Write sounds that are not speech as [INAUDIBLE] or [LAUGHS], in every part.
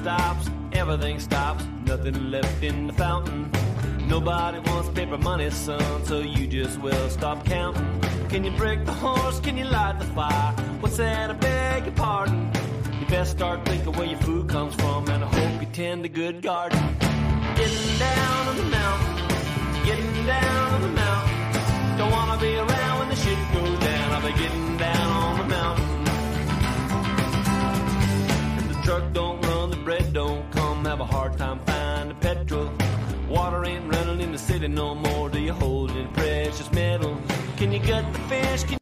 stops, everything stops, nothing left in the fountain. Nobody wants paper money, son, so you just will stop counting. Can you break the horse? Can you light the fire? What's that? I beg your pardon. You best start thinking where your food comes from, and I hope you tend a good garden. Getting down on the mountain, getting down on the mountain. Don't wanna be around when the shit goes down. I'll be getting down on the mountain. And the truck don't run, don't come. Have a hard time finding petrol. Water ain't running in the city no more. Do you hold any precious metal? Can you gut the fish? Can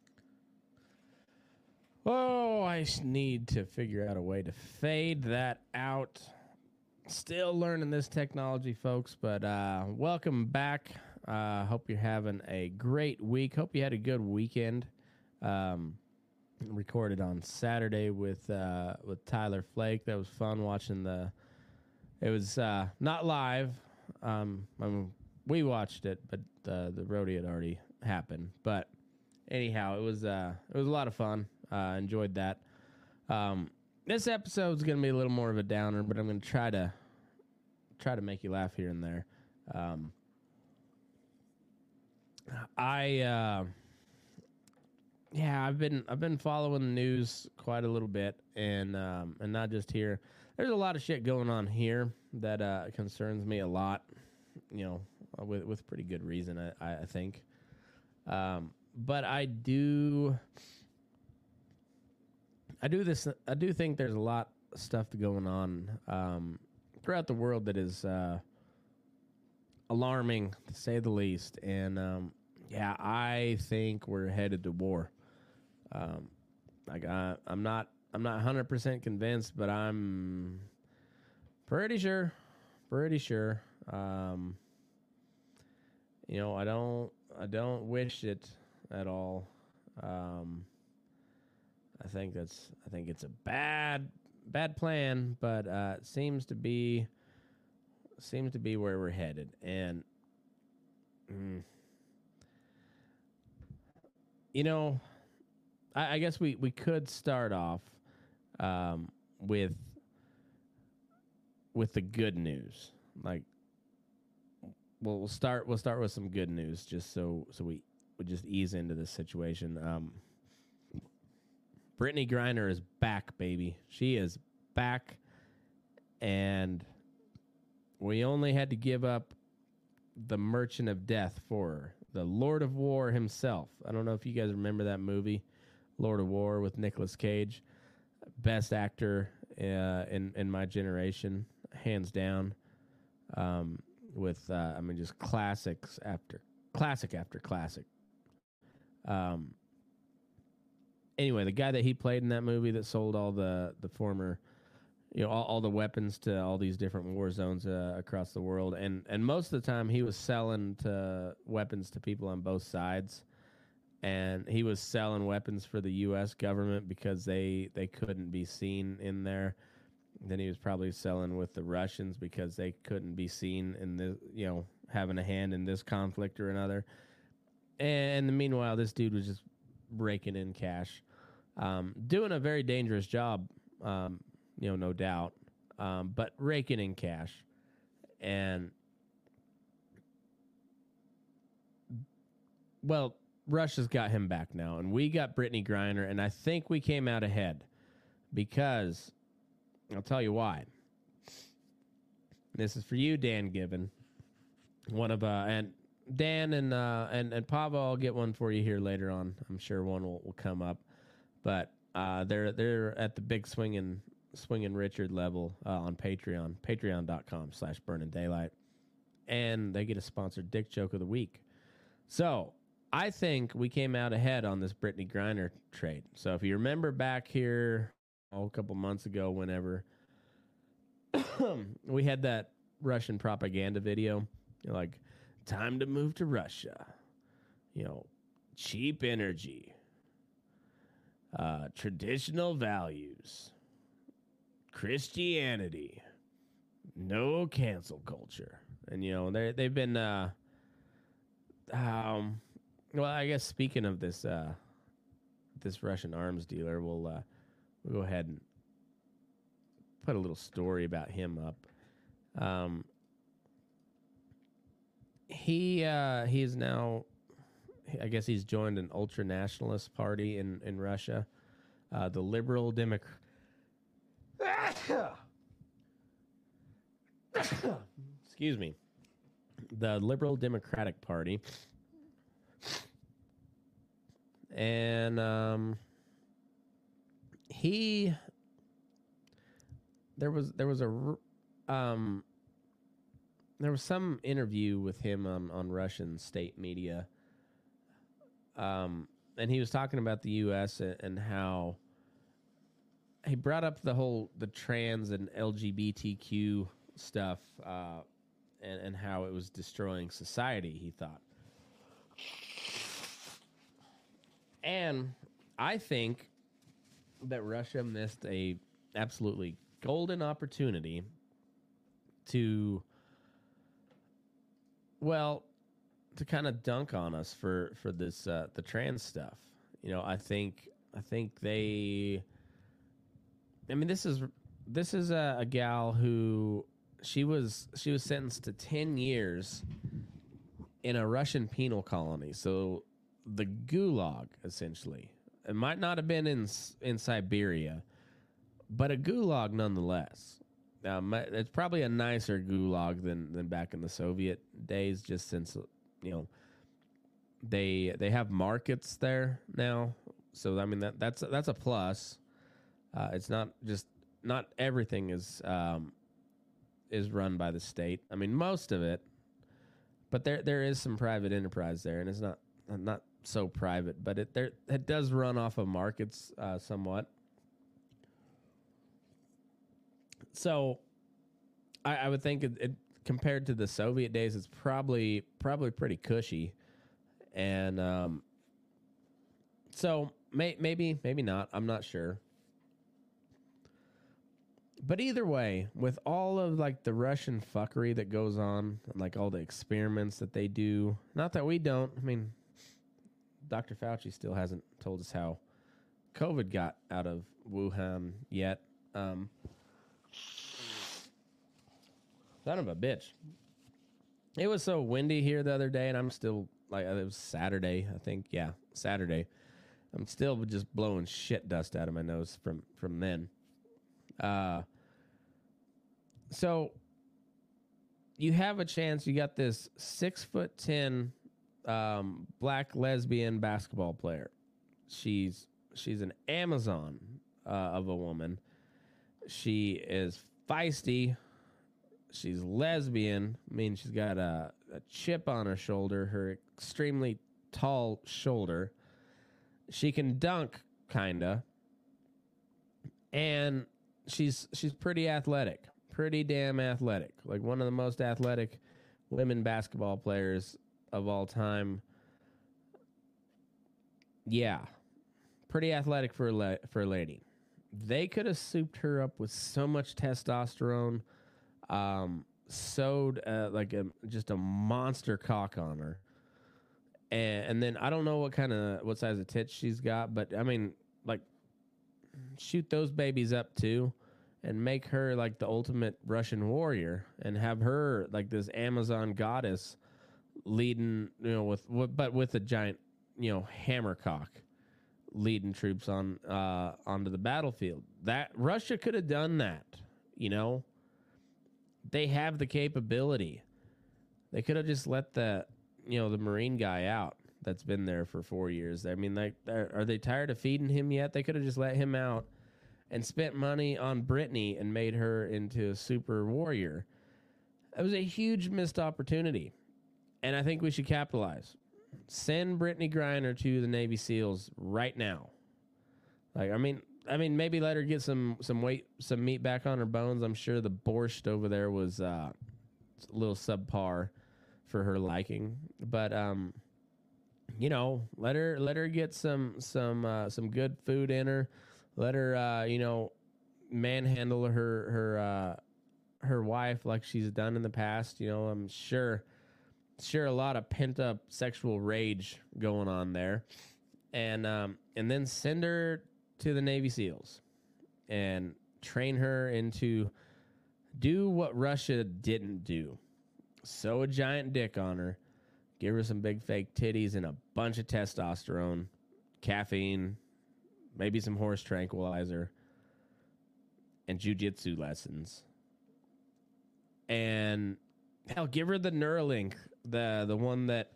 Oh, I need to figure out a way to fade that out. Still learning this technology, folks, but uh, welcome back. Uh, hope you're having a great week. Hope you had a good weekend. Um, recorded on Saturday with uh, with Tyler Flake. That was fun watching the. It was uh, not live. Um, I mean, we watched it, but the the rodeo had already happened. But anyhow, it was uh, it was a lot of fun. Uh, enjoyed that. Um, this episode's gonna be a little more of a downer, but I'm gonna try to try to make you laugh here and there. Um, I uh, yeah, I've been I've been following the news quite a little bit, and um, and not just here. There's a lot of shit going on here that uh, concerns me a lot. You know, with with pretty good reason, I I think. Um, but I do. I do this. I do think there's a lot of stuff going on um, throughout the world that is uh, alarming, to say the least. And um, yeah, I think we're headed to war. Um, like I, I'm not. I'm not 100 percent convinced, but I'm pretty sure. Pretty sure. Um, you know, I don't. I don't wish it at all. Um, I think that's I think it's a bad bad plan, but uh, it seems to be seems to be where we're headed. And mm, you know, I, I guess we we could start off um, with with the good news. Like, well, start we'll start with some good news, just so so we we just ease into this situation. Um, Brittney Griner is back, baby. She is back, and we only had to give up the Merchant of Death for her, the Lord of War himself. I don't know if you guys remember that movie, Lord of War with Nicolas Cage, best actor uh, in in my generation, hands down. Um, with uh, I mean, just classics after classic after classic. Um, anyway, the guy that he played in that movie that sold all the the former, you know, all, all the weapons to all these different war zones uh, across the world, and and most of the time he was selling to weapons to people on both sides, and he was selling weapons for the U.S. government because they they couldn't be seen in there. Then he was probably selling with the Russians because they couldn't be seen in the you know having a hand in this conflict or another. And the meanwhile, this dude was just raking in cash, um, doing a very dangerous job, um, you know, no doubt, um, but raking in cash. And, well, Russia's got him back now, and we got Brittney Griner, and I think we came out ahead because I'll tell you why. This is for you, Dan Gibbon. One of uh, and Dan and uh, and and Pavel, I'll get one for you here later on. I'm sure one will, will come up, but uh, they're they're at the big swinging swinging Richard level uh, on Patreon, patreon.com slash burning daylight, and they get a sponsored dick joke of the week. So I think we came out ahead on this Brittney Griner trade. So if you remember back here oh, a couple months ago, whenever [COUGHS] we had that Russian propaganda video, you know, like time to move to Russia, you know, cheap energy, uh, traditional values, Christianity, no cancel culture, and you know they they've been. Uh, um, well, I guess speaking of this, uh, this Russian arms dealer, we'll uh, we'll go ahead and put a little story about him up. Um, he uh, he is now, I guess he's joined an ultra nationalist party in in Russia, uh, the Liberal Democrat. [COUGHS] Excuse me, the Liberal Democratic Party, and um, he there was there was a um there was some interview with him on on Russian state media. Um and he was talking about the US and, and how he brought up the whole the trans and LGBTQ stuff uh and and how it was destroying society he thought and I think that Russia missed a absolutely golden opportunity to well to kind of dunk on us for for this uh, the trans stuff. You know, I think I think they. I mean, this is this is a, a gal who she was she was sentenced to ten years in a Russian penal colony. So the Gulag, essentially, it might not have been in in Siberia, but a gulag nonetheless. Um, it's probably a nicer gulag than than back in the Soviet days, just since you know they they have markets there now. So I mean that that's that's a plus. Uh, it's not just not everything is um, is run by the state. I mean most of it, but there there is some private enterprise there, and it's not not so private, but it there it does run off of markets uh, somewhat. So, I, I would think it, it compared to the Soviet days, it's probably probably pretty cushy, and um, so may, maybe maybe not. I'm not sure. But either way, with all of like the Russian fuckery that goes on, like all the experiments that they do, not that we don't. I mean, Dr. Fauci still hasn't told us how COVID got out of Wuhan yet. Um, son of a bitch. It was so windy here the other day, and I'm still like it was Saturday, I think. Yeah, Saturday. I'm still just blowing shit dust out of my nose from from then. Uh, so you have a chance. You got this six foot ten um, black lesbian basketball player. She's she's an Amazon uh, of a woman. She is feisty. She's lesbian. I mean, she's got a, a chip on her shoulder. Her extremely tall shoulder. She can dunk, kinda, and she's she's pretty athletic, pretty damn athletic. Like one of the most athletic women basketball players of all time. Yeah, pretty athletic for a la- for a lady. They could have souped her up with so much testosterone, um, sewed uh, like a just a monster cock on her, and, and then I don't know what kind of what size of tits she's got, but I mean like shoot those babies up too and make her like the ultimate Russian warrior and have her like this Amazon goddess leading, you know, with, but with a giant, you know, hammer cock leading troops on uh onto the battlefield. That Russia could have done that, you know. They have the capability. They could have just let the, you know, the Marine guy out that's been there for 4 years. I mean, like are are they tired of feeding him yet? They could have just let him out and spent money on Brittney and made her into a super warrior. It was a huge missed opportunity. And I think we should capitalize. Send Brittney Griner to the Navy SEALs right now. Like, I mean, I mean, maybe let her get some some weight, some meat back on her bones. I'm sure the borscht over there was uh, a little subpar for her liking, but um, you know, let her let her get some some uh, some good food in her. Let her, uh, you know, manhandle her her uh, her wife like she's done in the past. You know, I'm sure sure a lot of pent up sexual rage going on there, and um, and then send her to the Navy SEALs, and train her into do what Russia didn't do. Sew a giant dick on her, give her some big fake titties and a bunch of testosterone, caffeine, maybe some horse tranquilizer, and jujitsu lessons. And hell, give her the Neuralink, the the one that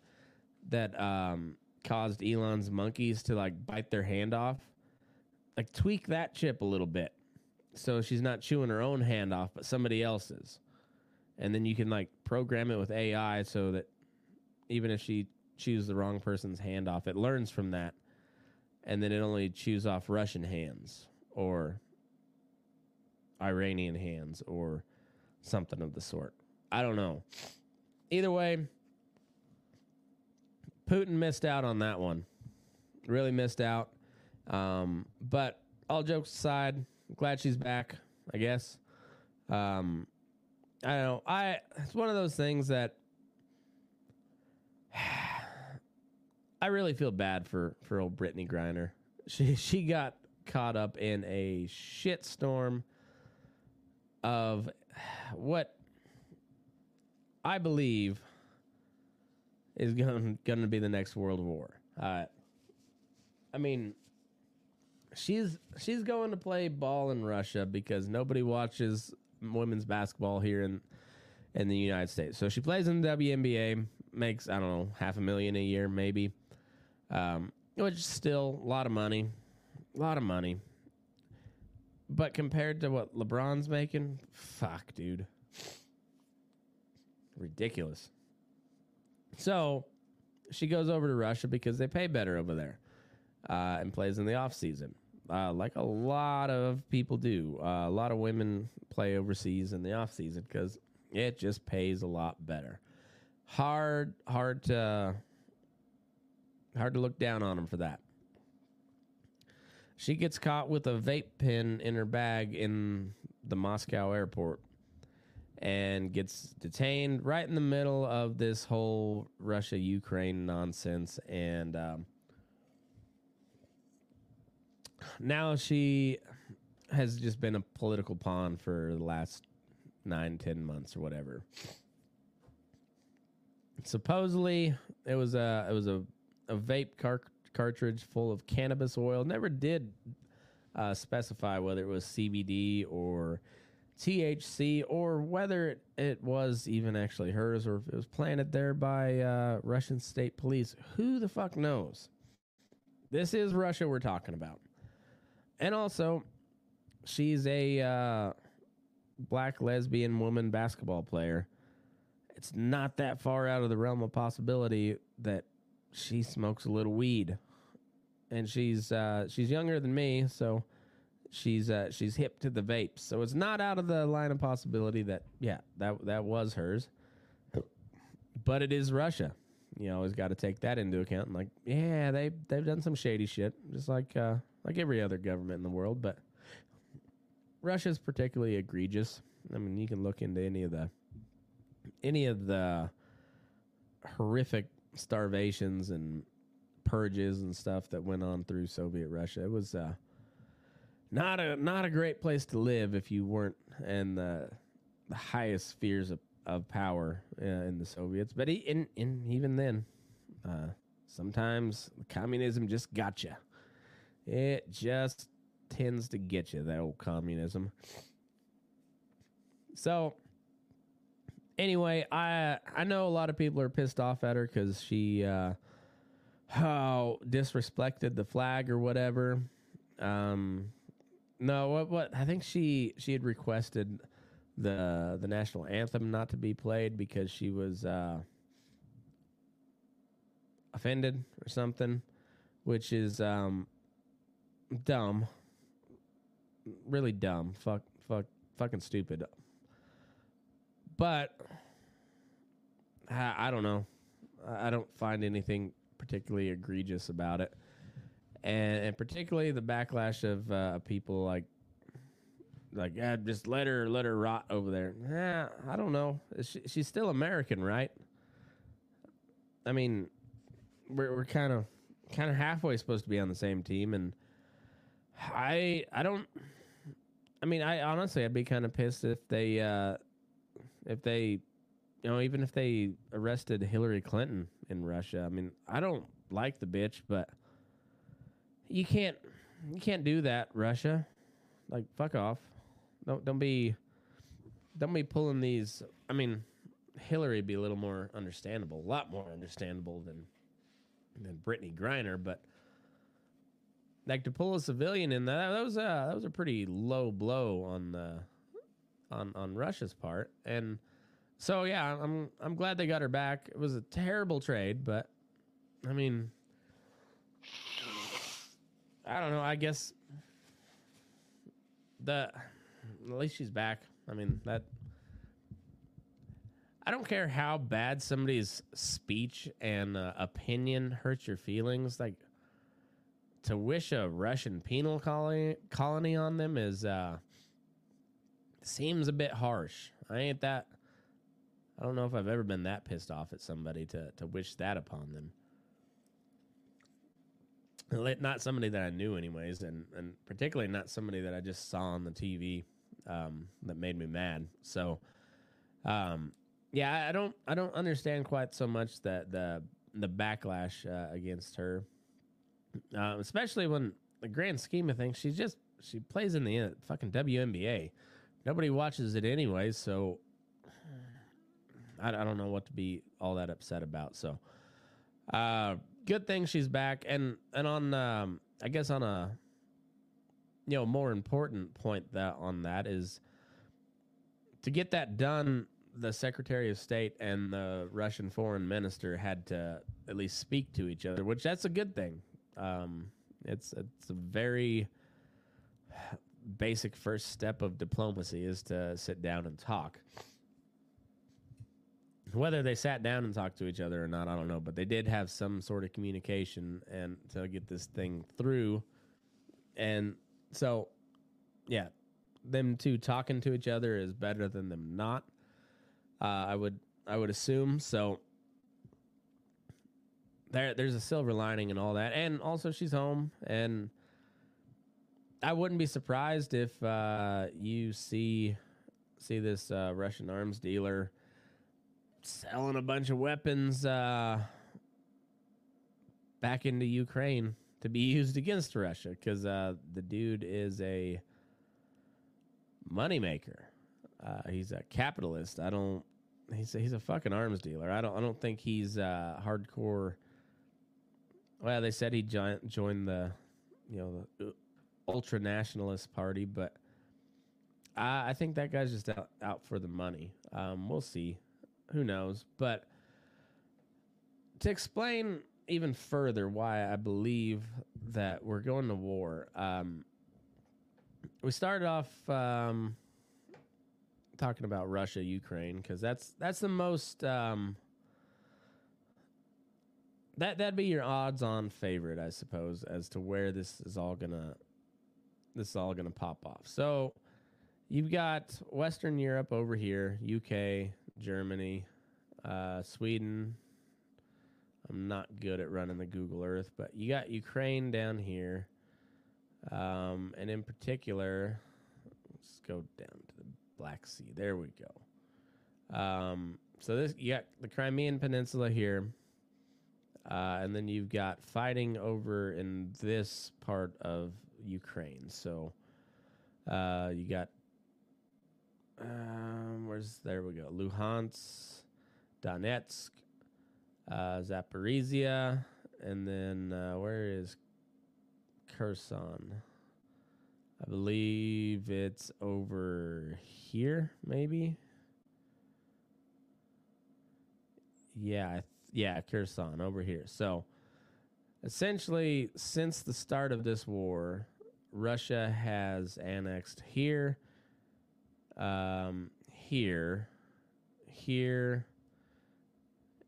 that um, caused Elon's monkeys to like bite their hand off. Like tweak that chip a little bit, so she's not chewing her own hand off, but somebody else's. And then you can like program it with AI so that even if she chews the wrong person's hand off, it learns from that, and then it only chews off Russian hands or Iranian hands or something of the sort. I don't know. Either way, Putin missed out on that one. Really missed out. Um, but all jokes aside, glad she's back. I guess. Um, I don't know. I it's one of those things that [SIGHS] I really feel bad for for old Brittney Griner. She [LAUGHS] she got caught up in a shitstorm of [SIGHS] what I believe is going to be the next world war. Uh, I mean, she's she's going to play ball in Russia because nobody watches women's basketball here in in the United States. So she plays in the WNBA, makes I don't know half a million a year maybe, um, which is still a lot of money, a lot of money. But compared to what LeBron's making, fuck, dude, ridiculous. So she goes over to Russia because they pay better over there uh, and plays in the off season, uh, like a lot of people do. Uh, a lot of women play overseas in the off season because it just pays a lot better. Hard, hard to hard to look down on them for that. She gets caught with a vape pen in her bag in the Moscow airport and gets detained right in the middle of this whole Russia Ukraine nonsense. And um, now she has just been a political pawn for the last nine, ten months or whatever. Supposedly, it was a it was a, a vape car- cartridge full of cannabis oil. Never did uh, specify whether it was CBD or THC or whether it, was even actually hers or if it was planted there by uh, Russian state police. Who the fuck knows? This is Russia we're talking about. And also, she's a uh, black lesbian woman basketball player. It's not that far out of the realm of possibility that she smokes a little weed. And she's uh, she's younger than me, so she's uh, she's hip to the vapes, so it's not out of the line of possibility that yeah that that was hers, but it is Russia. You always got to take that into account. And like yeah, they they've done some shady shit, just like uh, like every other government in the world, but Russia's particularly egregious. I mean, you can look into any of the any of the horrific starvations and purges and stuff that went on through Soviet Russia. It was uh, not a not a great place to live if you weren't in the, the highest spheres of, of power uh, in the Soviets. But he, in, in even then, uh, sometimes communism just got you. It just tends to get you that old communism. So anyway, I I know a lot of people are pissed off at her because she uh, how disrespected the flag or whatever. Um, no, what what I think she she had requested the the national anthem not to be played because she was uh, offended or something, which is um, dumb. Really dumb. Fuck fuck fucking stupid. But I, I don't know. I I don't find anything particularly egregious about it and, and particularly the backlash of uh, people like like yeah, just let her let her rot over there. Yeah, I don't know. She, she's still American, right? I mean, we're we're kind of kind of halfway supposed to be on the same team, and I I don't I mean, I honestly, I'd be kind of pissed if they, uh, if they, you know, even if they arrested Hillary Clinton in Russia. I mean, I don't like the bitch, but you can't, you can't do that, Russia. Like, fuck off. Don't don't be, don't be pulling these. I mean, Hillary be a little more understandable, a lot more understandable than than Brittney Griner, but like to pull a civilian in that that was a that was a pretty low blow on the on on Russia's part, and so yeah, I'm I'm glad they got her back. It was a terrible trade, but I mean, I don't know. I guess the at least she's back. I mean that. I don't care how bad somebody's speech and uh, opinion hurts your feelings. Like to wish a Russian penal colony colony on them is uh, seems a bit harsh. I ain't that. I don't know if I've ever been that pissed off at somebody to to wish that upon them. Not somebody that I knew, anyways, and and particularly not somebody that I just saw on the TV um, that made me mad. So, um, yeah, I don't I don't understand quite so much that the the backlash uh, against her, uh, especially when the grand scheme of things, she's just she plays in the uh, fucking WNBA. Nobody watches it anyways, so I, I don't know what to be all that upset about. So, uh, good thing she's back, and and on um, I guess on a you know more important point that on that is to get that done the Secretary of State and the Russian Foreign Minister had to at least speak to each other, which that's a good thing. Um, it's it's a very basic first step of diplomacy is to sit down and talk. Whether they sat down and talked to each other or not, I don't know, but they did have some sort of communication and to get this thing through. And so, yeah, them two talking to each other is better than them not. Uh, I would I would assume so. There there's a silver lining and all that, and also she's home, and I wouldn't be surprised if uh, you see see this uh, Russian arms dealer selling a bunch of weapons uh, back into Ukraine to be [LAUGHS] used against Russia because uh, the dude is a moneymaker. Uh, he's a capitalist. I don't he's a, he's a fucking arms dealer. I don't I don't think he's uh, hardcore. Well, they said he joined joined the you know the uh, ultra nationalist party, but I, I think that guy's just out, out for the money. Um, we'll see. Who knows? But to explain even further why I believe that we're going to war, um, we started off. Um, talking about Russia, Ukraine, because that's that's the most um, that that'd be your odds-on favorite, I suppose, as to where this is all gonna this is all gonna pop off. So you've got Western Europe over here, UK, Germany, uh, Sweden. I'm not good at running the Google Earth, but you got Ukraine down here, um, and in particular, let's go down to the Black Sea. There we go. Um, so this you got the Crimean Peninsula here, uh, and then you've got fighting over in this part of Ukraine. So uh, you got um, where's there we go Luhansk, Donetsk, uh, Zaporizhia, and then uh, where is Kherson? I believe it's over here, maybe. Yeah, yeah, Kherson over here. So, essentially, since the start of this war, Russia has annexed here, um, here, here,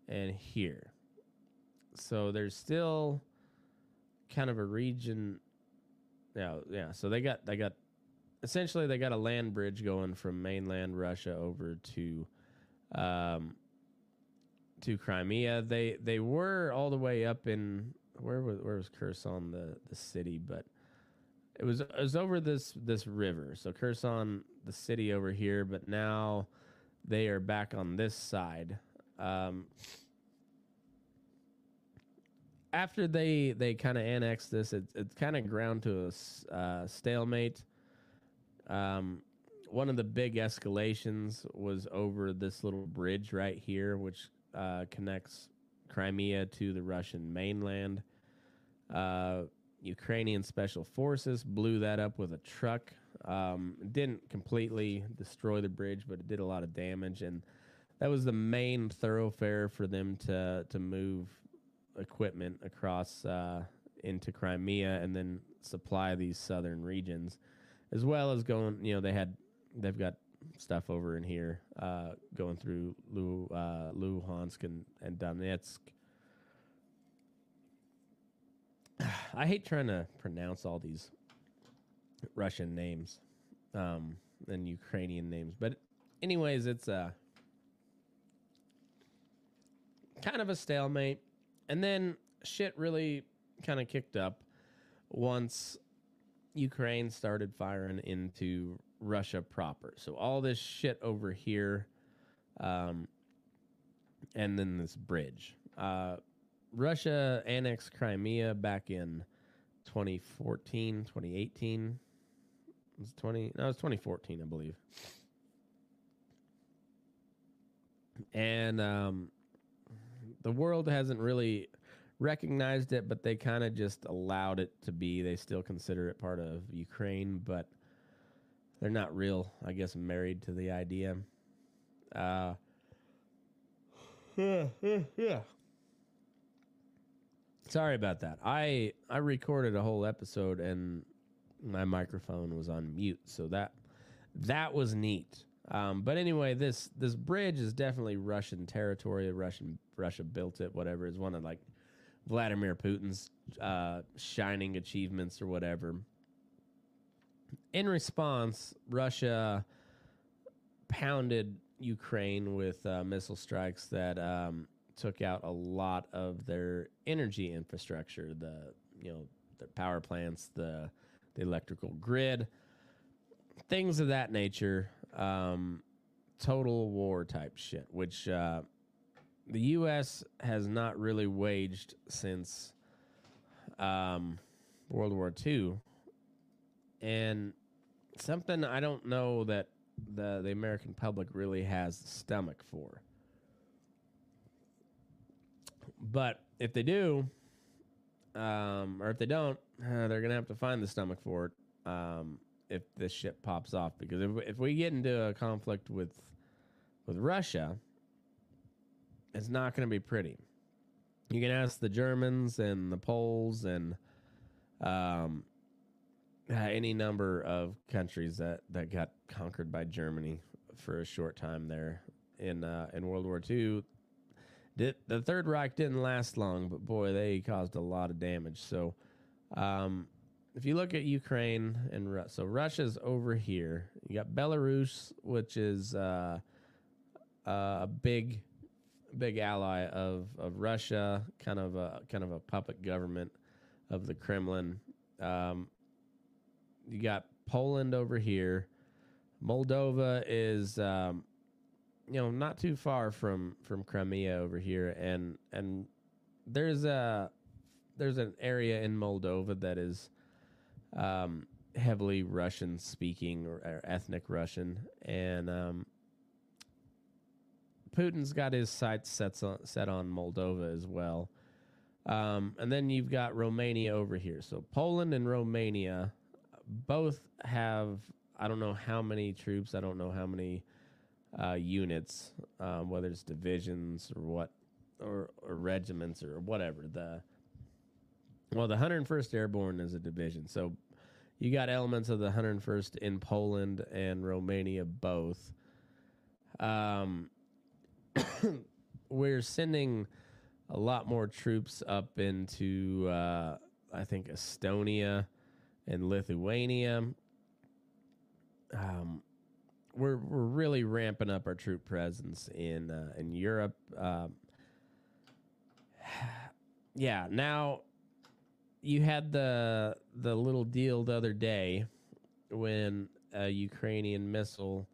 and here. So there's still kind of a region yeah, yeah. So they got they got essentially they got a land bridge going from mainland Russia over to um to Crimea. They they were all the way up in where was where was Kherson the the city, but it was it was over this this river. So Kherson, the city over here, but now they are back on this side. Um, after they they kind of annexed this, it, it's kind of ground to a uh, stalemate. Um, one of the big escalations was over this little bridge right here, which uh, connects Crimea to the Russian mainland. Uh, Ukrainian special forces blew that up with a truck. Um, didn't completely destroy the bridge, but it did a lot of damage, and that was the main thoroughfare for them to to move equipment across uh, into Crimea and then supply these southern regions, as well as going. You know, they had they've got stuff over in here uh, going through uh, Luhansk and, and Donetsk. I hate trying to pronounce all these Russian names um, and Ukrainian names, but anyways, it's uh, kind of a stalemate. And then shit really kind of kicked up once Ukraine started firing into Russia proper. So all this shit over here, um, and then this bridge. Uh, Russia annexed Crimea back in 2014, 2018. It was 20? No, it was 2014, I believe. And um, the world hasn't really recognized it, but they kind of just allowed it to be. They still consider it part of Ukraine, but they're not real, I guess, married to the idea. Uh, [SIGHS] yeah. Sorry about that. I I recorded a whole episode and my microphone was on mute, so that that was neat. Um, but anyway, this this bridge is definitely Russian territory. Russian Russia built it. Whatever is one of like Vladimir Putin's uh, shining achievements or whatever. In response, Russia pounded Ukraine with uh, missile strikes that um, took out a lot of their energy infrastructure, the you know the power plants, the the electrical grid, things of that nature. Um, total war type shit, which uh, the U.S. has not really waged since um, World War II, and something I don't know that the the American public really has the stomach for. But if they do, um, or if they don't, uh, they're gonna have to find the stomach for it um, if this shit pops off. Because if if we get into a conflict with with Russia, it's not gonna be pretty. You can ask the Germans and the Poles and um, any number of countries that, that got conquered by Germany for a short time there in uh, in World War II. The Third Reich didn't last long, but boy, they caused a lot of damage. So, um, if you look at Ukraine and so Russia's over here, you got Belarus, which is uh, a big, big ally of, of Russia, kind of a kind of a puppet government of the Kremlin. Um, you got Poland over here. Moldova is um, you know not too far from from Crimea over here, and and there's a there's an area in Moldova that is um, heavily Russian speaking or, or ethnic Russian, and um, Putin's got his sights set on, set on Moldova as well. Um, and then you've got Romania over here. So Poland and Romania both have I don't know how many troops. I don't know how many uh, units, um, whether it's divisions or what, or, or regiments or whatever. The well, the 101st Airborne is a division, so you got elements of the 101st in Poland and Romania both. Um, [COUGHS] we're sending a lot more troops up into, uh, I think, Estonia and Lithuania. Um, we're we're really ramping up our troop presence in uh, in Europe. Um, [SIGHS] yeah, now you had the the little deal the other day when a Ukrainian missile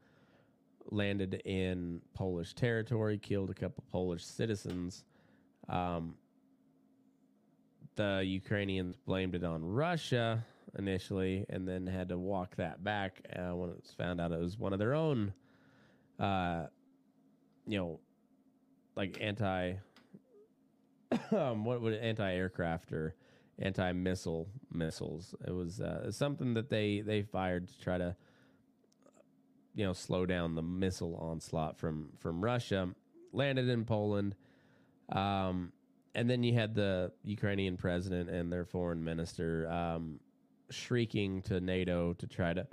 landed in Polish territory, killed a couple Polish citizens. Um, the Ukrainians blamed it on Russia initially, and then had to walk that back uh, when it was found out it was one of their own, uh, you know, like anti, um, [COUGHS] what would anti aircraft or anti missile missiles. It was uh, something that they they fired to try to, you know, slow down the missile onslaught from from Russia. Landed in Poland. Um, and then you had the Ukrainian president and their foreign minister um, shrieking to NATO to try to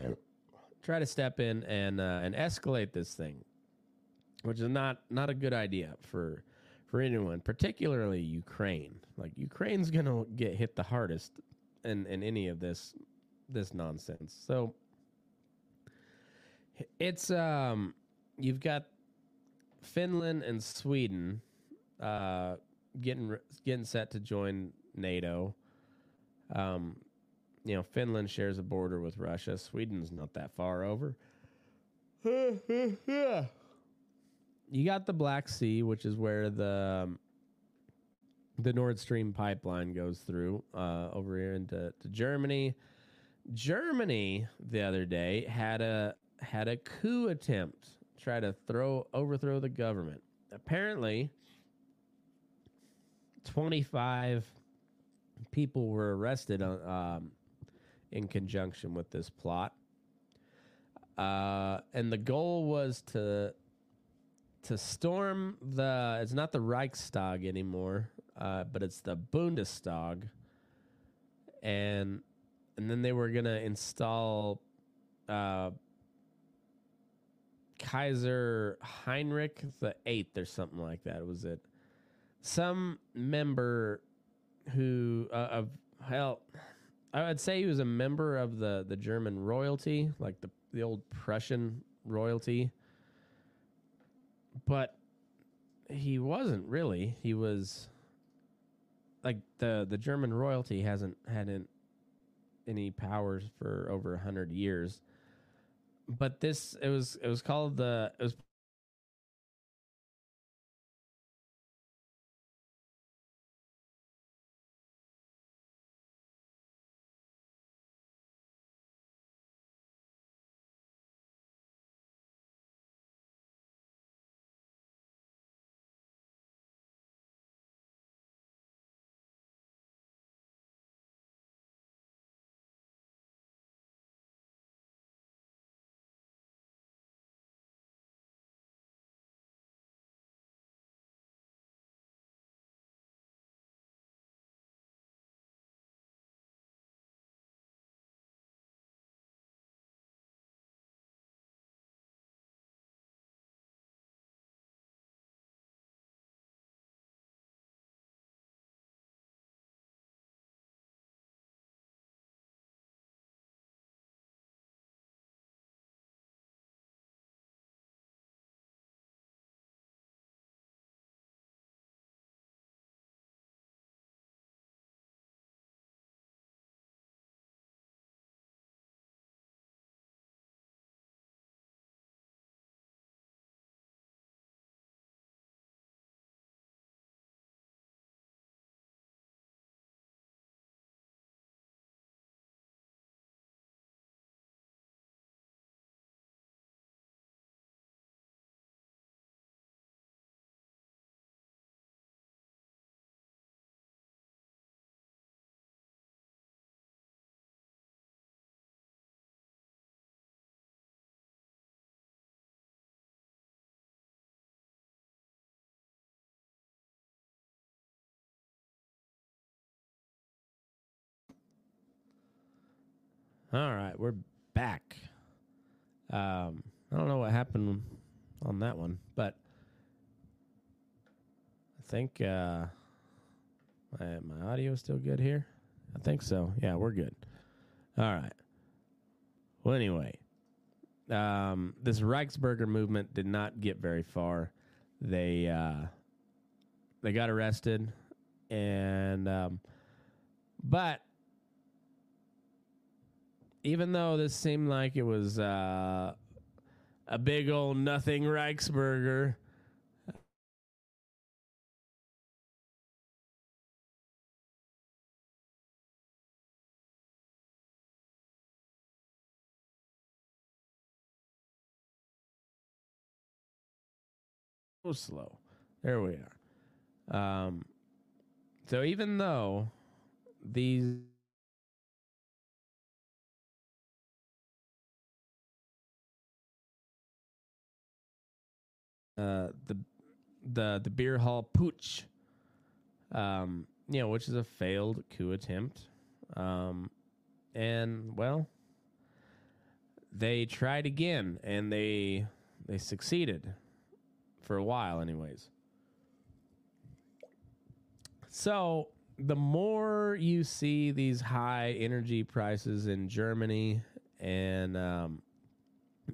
try to step in and uh, and escalate this thing, which is not not a good idea for for anyone, particularly Ukraine. Like Ukraine's gonna get hit the hardest in in any of this this nonsense. So it's um you've got Finland and Sweden uh getting getting set to join NATO. Um, you know, Finland shares a border with Russia. Sweden's not that far over. [LAUGHS] you got the Black Sea, which is where the um, the Nord Stream pipeline goes through uh, over here into to Germany. Germany the other day had a had a coup attempt, try to throw overthrow the government. Apparently, 25 people were arrested on, um, in conjunction with this plot. Uh, and the goal was to to storm the it's not the Reichstag anymore, uh, but it's the Bundestag. And and then they were gonna install uh, Kaiser Heinrich the Eighth or something like that. Was it? some member who uh, of hell I would say he was a member of the the German royalty, like the the old Prussian royalty. But he wasn't really. He was like the the German royalty hasn't had any powers for over a hundred years. But this it was it was called the it was All right, we're back. Um, I don't know what happened on that one, but I think uh, my my audio is still good here. I think so. Yeah, we're good. All right. Well, anyway, um, this Reichsburger movement did not get very far. They uh, they got arrested, and um, but even though this seemed like it was uh, a big old nothing Reichsburger. So slow. There we are. Um, so even though these uh, the the the beer hall putsch, um, you know, which is a failed coup attempt, um, and well, they tried again and they they succeeded for a while, anyways. So the more you see these high energy prices in Germany, and um,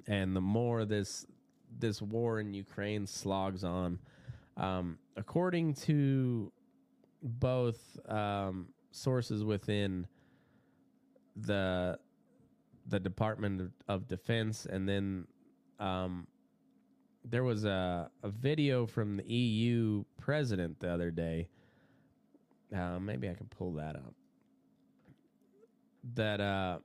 and the more this this war in Ukraine slogs on, um, according to both um, sources within the the Department of, Defense, and then um, there was a, a video from the EU president the other day. Uh, maybe I can pull that up. That uh,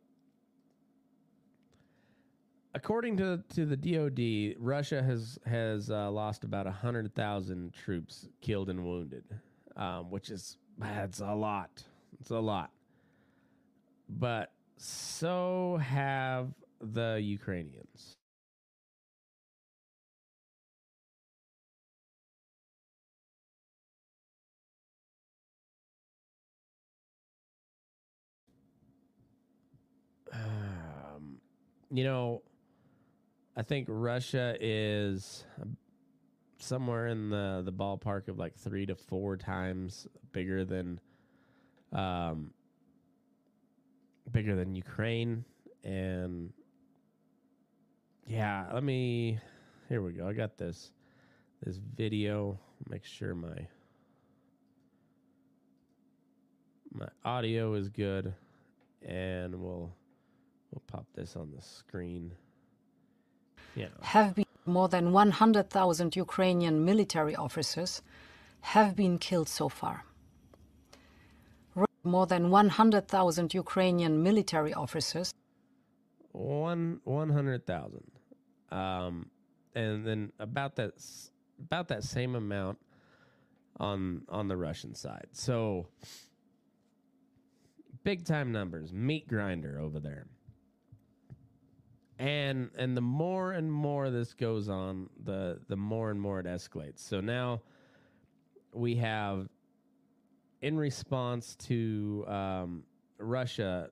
according to to the DoD, Russia has has uh, lost about hundred thousand troops killed and wounded, um, which is that's a lot. It's a lot. But so have the Ukrainians. Um, you know, I think Russia is somewhere in the the ballpark of like three to four times bigger than, um, bigger than Ukraine, and yeah, let me. Here we go. I got this this video. Make sure my my audio is good, and we'll we'll pop this on the screen. Yeah. have been more than 100,000 Ukrainian military officers have been killed so far. More than 100,000 Ukrainian military officers one one hundred thousand, um, and then about that about that same amount on on the Russian side. So big time numbers, meat grinder over there. And and the more and more this goes on, the the more and more it escalates. So now we have in response to um, Russia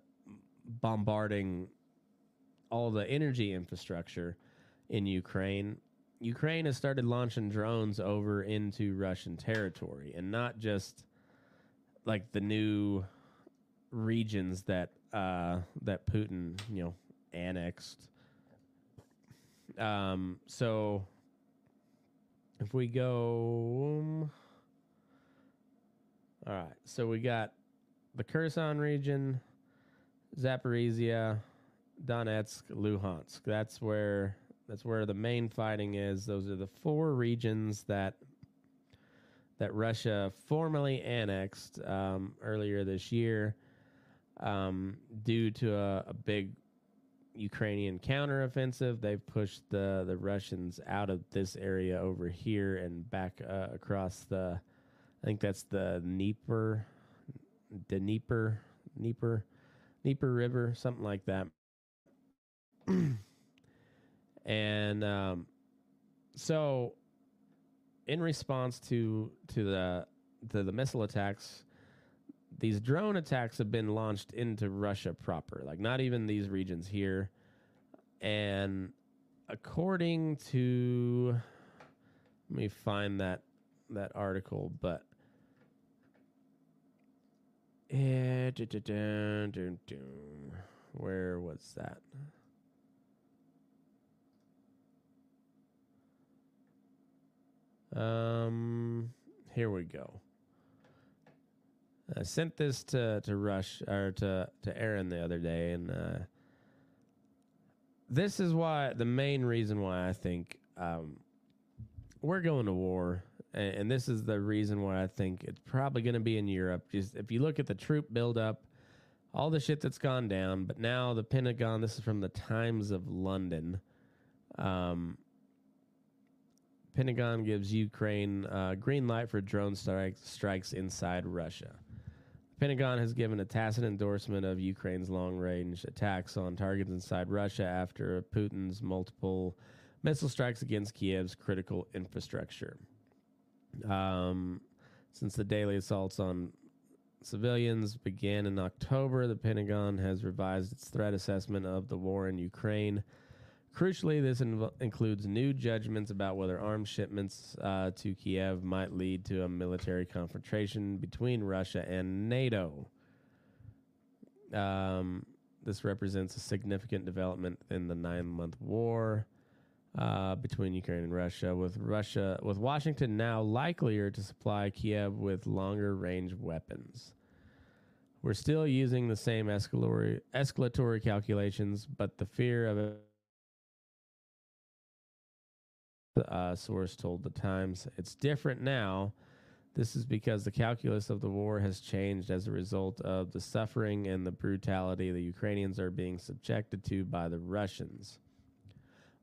bombarding all the energy infrastructure in Ukraine, Ukraine has started launching drones over into Russian territory, and not just like the new regions that uh, that Putin, you know, annexed. Um, so if we go, um, all right, so we got the Kherson region, Zaporizhia, Donetsk, Luhansk. That's where that's where the main fighting is. Those are the four regions that that Russia formally annexed um, earlier this year um, due to a, a big Ukrainian counteroffensive. They've pushed the the Russians out of this area over here and back uh, across the. I think that's the Dnieper, Dnieper, Dnieper, Dnieper River, something like that. [CLEARS THROAT] and um, so, in response to to the to the missile attacks, these drone attacks have been launched into Russia proper, like not even these regions here. And according to, let me find that that article, but. Eh. Where was that? Um, here we go. I sent this to to Rush or to to Aaron the other day, and uh, this is why the main reason why I think um, we're going to war, and, and this is the reason why I think it's probably going to be in Europe. Just if you look at the troop buildup, all the shit that's gone down, but now the Pentagon. This is from the Times of London. Um, Pentagon gives Ukraine uh, green light for drone strikes strikes inside Russia. Pentagon has given a tacit endorsement of Ukraine's long range attacks on targets inside Russia after Putin's multiple missile strikes against Kiev's critical infrastructure. Um, since the daily assaults on civilians began in October, the Pentagon has revised its threat assessment of the war in Ukraine. Crucially, this inv- includes new judgments about whether arms shipments uh, to Kiev might lead to a military confrontation between Russia and NATO. Um, this represents a significant development in the nine-month war uh, between Ukraine and Russia, with Russia with Washington now likelier to supply Kiev with longer-range weapons. We're still using the same escalatory, escalatory calculations, but the fear of uh, source told the Times. It's different now. This is because the calculus of the war has changed as a result of the suffering and the brutality the Ukrainians are being subjected to by the Russians.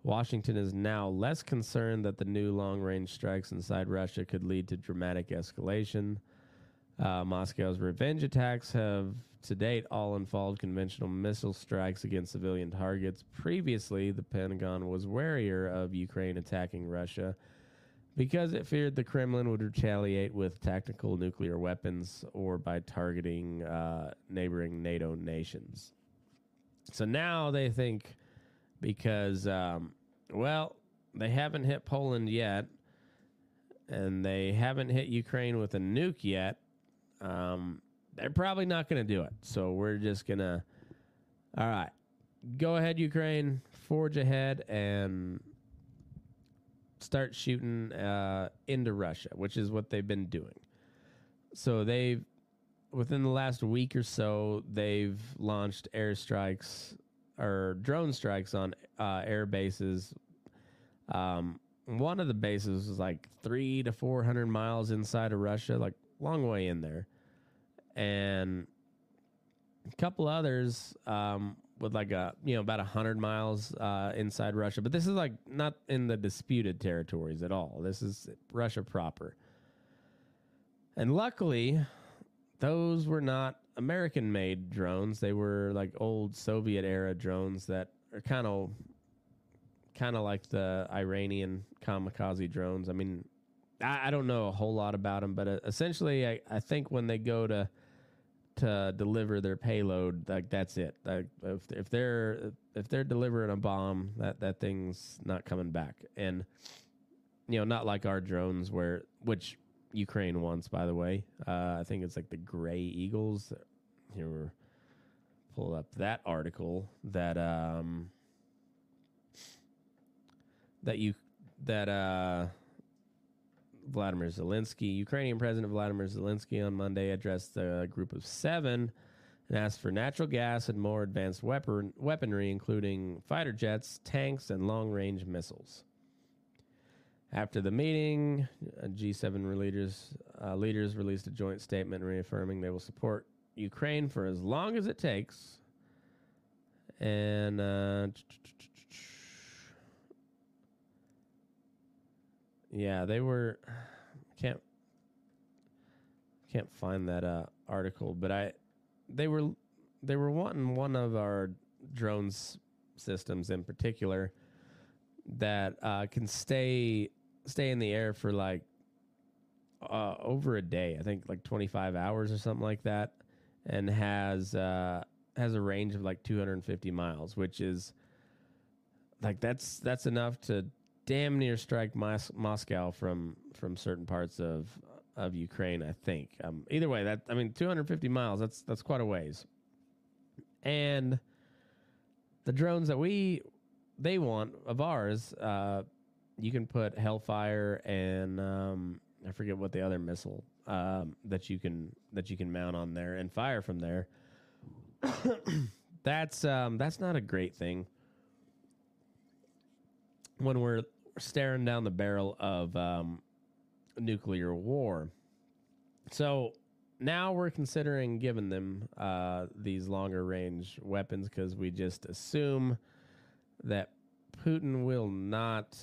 Washington is now less concerned that the new long range strikes inside Russia could lead to dramatic escalation. Uh, Moscow's revenge attacks have to date all involved conventional missile strikes against civilian targets. Previously, the Pentagon was warier of Ukraine attacking Russia because it feared the Kremlin would retaliate with tactical nuclear weapons or by targeting uh, neighboring NATO nations. So now they think because, um, well, they haven't hit Poland yet, and they haven't hit Ukraine with a nuke yet. Um, they're probably not going to do it. So we're just going to, all right, go ahead, Ukraine, forge ahead and start shooting uh, into Russia, which is what they've been doing. So they've, within the last week or so, they've launched airstrikes or drone strikes on uh, air bases. Um, one of the bases was like three to 400 miles inside of Russia, like long way in there and a couple others um, with like a you know about hundred miles uh, inside Russia. But this is like not in the disputed territories at all. This is Russia proper. And luckily, those were not American-made drones. They were like old Soviet era drones that are kind of kind of like the Iranian kamikaze drones. I mean, I, I, don't know a whole lot about them, but uh, essentially, I, I think when they go to to deliver their payload, like that's it. Like if if they're if they're delivering a bomb, that that thing's not coming back. And you know, not like our drones, where which Ukraine wants, by the way. Uh, I think it's like the Gray Eagles. Here pull up that article that um that you that uh Vladimir Zelensky. Ukrainian President Vladimir Zelensky on Monday addressed a group of seven and asked for natural gas and more advanced weapon, weaponry, including fighter jets, tanks, and long range missiles. After the meeting, G7 leaders, uh, leaders released a joint statement reaffirming they will support Ukraine for as long as it takes. And uh, Yeah, they were [SIGHS] can't can't find that uh, article, but I they were they were wanting one of our drones systems in particular that uh, can stay stay in the air for like uh, over a day. I think like 25 hours or something like that, and has uh, has a range of like 250 miles, which is like that's that's enough to damn near strike Mos- Moscow from from certain parts of of Ukraine. I think. Um, either way, that I mean, 250 miles. That's that's quite a ways. And the drones that we they want of ours, uh, you can put Hellfire and um, I forget what the other missile um, that you can that you can mount on there and fire from there. [COUGHS] that's um, that's not a great thing when we're staring down the barrel of um, nuclear war. So now we're considering giving them uh, these longer range weapons because we just assume that Putin will not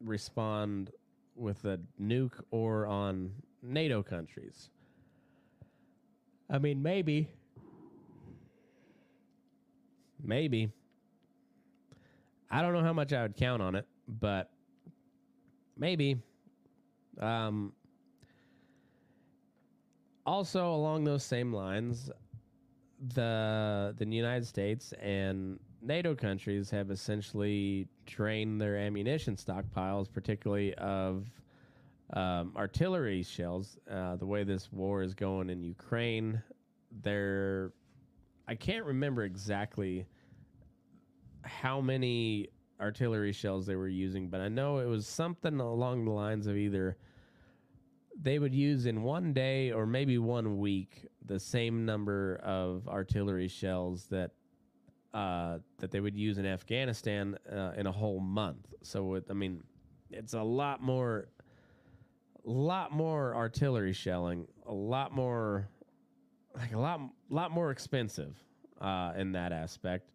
respond with a nuke or on NATO countries. I mean, maybe. Maybe. I don't know how much I would count on it, but maybe. Um, also, along those same lines, the the United States and NATO countries have essentially drained their ammunition stockpiles, particularly of um, artillery shells. Uh, the way this war is going in Ukraine, they're I can't remember exactly how many artillery shells they were using, but I know it was something along the lines of either they would use in one day or maybe one week the same number of artillery shells that uh, that they would use in Afghanistan uh, in a whole month. So it, I mean, it's a lot more, lot more artillery shelling, a lot more, like a lot, lot more expensive uh, in that aspect.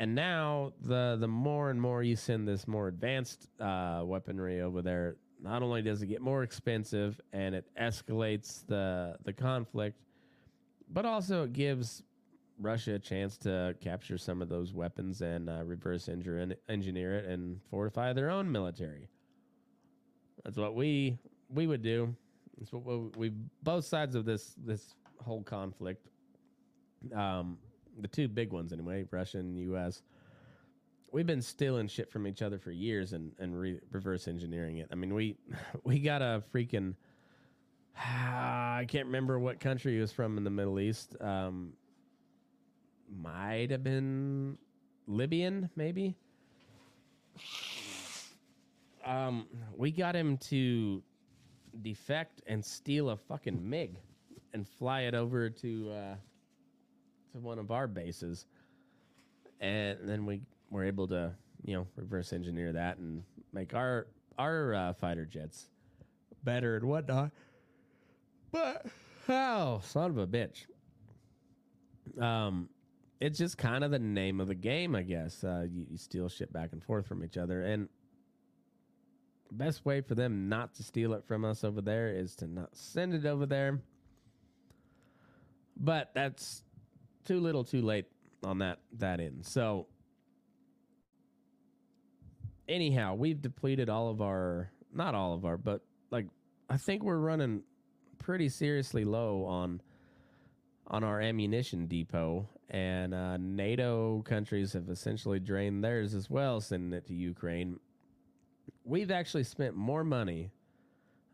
And now the the more and more you send this more advanced uh, weaponry over there, not only does it get more expensive and it escalates the the conflict, but also it gives Russia a chance to capture some of those weapons and uh, reverse engineer, it and fortify their own military. That's what we we would do. That's what we, we both sides of this this whole conflict. Um, the two big ones anyway, Russia and U.S. We've been stealing shit from each other for years and and re- reverse engineering it. I mean, we [LAUGHS] we got a freaking [SIGHS] I can't remember what country he was from in the Middle East. Um, might have been Libyan, maybe. Um, we got him to defect and steal a fucking MiG and fly it over to uh, to one of our bases, and then we were able to, you know, reverse engineer that and make our our uh, fighter jets better and whatnot. But oh, son of a bitch. Um, it's just kind of the name of the game, I guess. Uh, you, you steal shit back and forth from each other, and best way for them not to steal it from us over there is to not send it over there. But that's too little, too late on that that end. So anyhow, we've depleted all of our not all of our, but like I think we're running pretty seriously low on on our ammunition depot, and uh, NATO countries have essentially drained theirs as well, sending it to Ukraine. We've actually spent more money.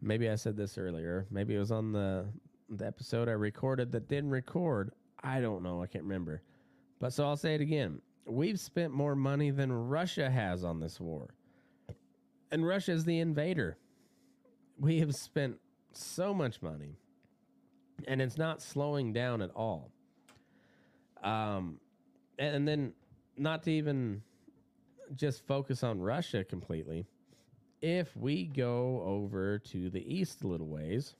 Maybe I said this earlier. Maybe it was on the the episode I recorded that didn't record. I don't know. I can't remember. But so I'll say it again. We've spent more money than Russia has on this war. And Russia is the invader. We have spent so much money and it's not slowing down at all. Um, and then not to even just focus on Russia completely. If we go over to the east a little ways,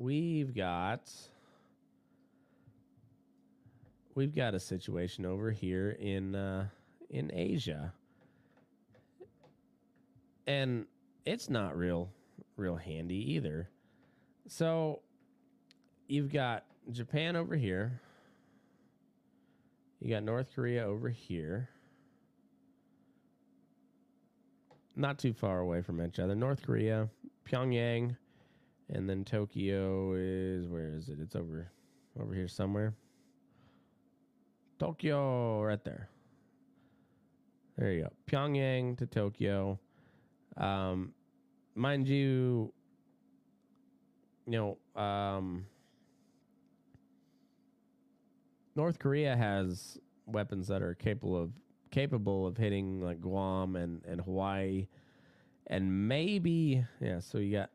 we've got we've got a situation over here in uh, in Asia, and it's not real real handy either. So you've got Japan over here. You got North Korea over here. Not too far away from each other. North Korea, Pyongyang, and then Tokyo is where is it? It's over over here somewhere. Tokyo right there. There you go. Pyongyang to Tokyo. Um, mind you, you know, um, North Korea has weapons that are capable of capable of hitting like Guam and, and Hawaii and maybe yeah, so you got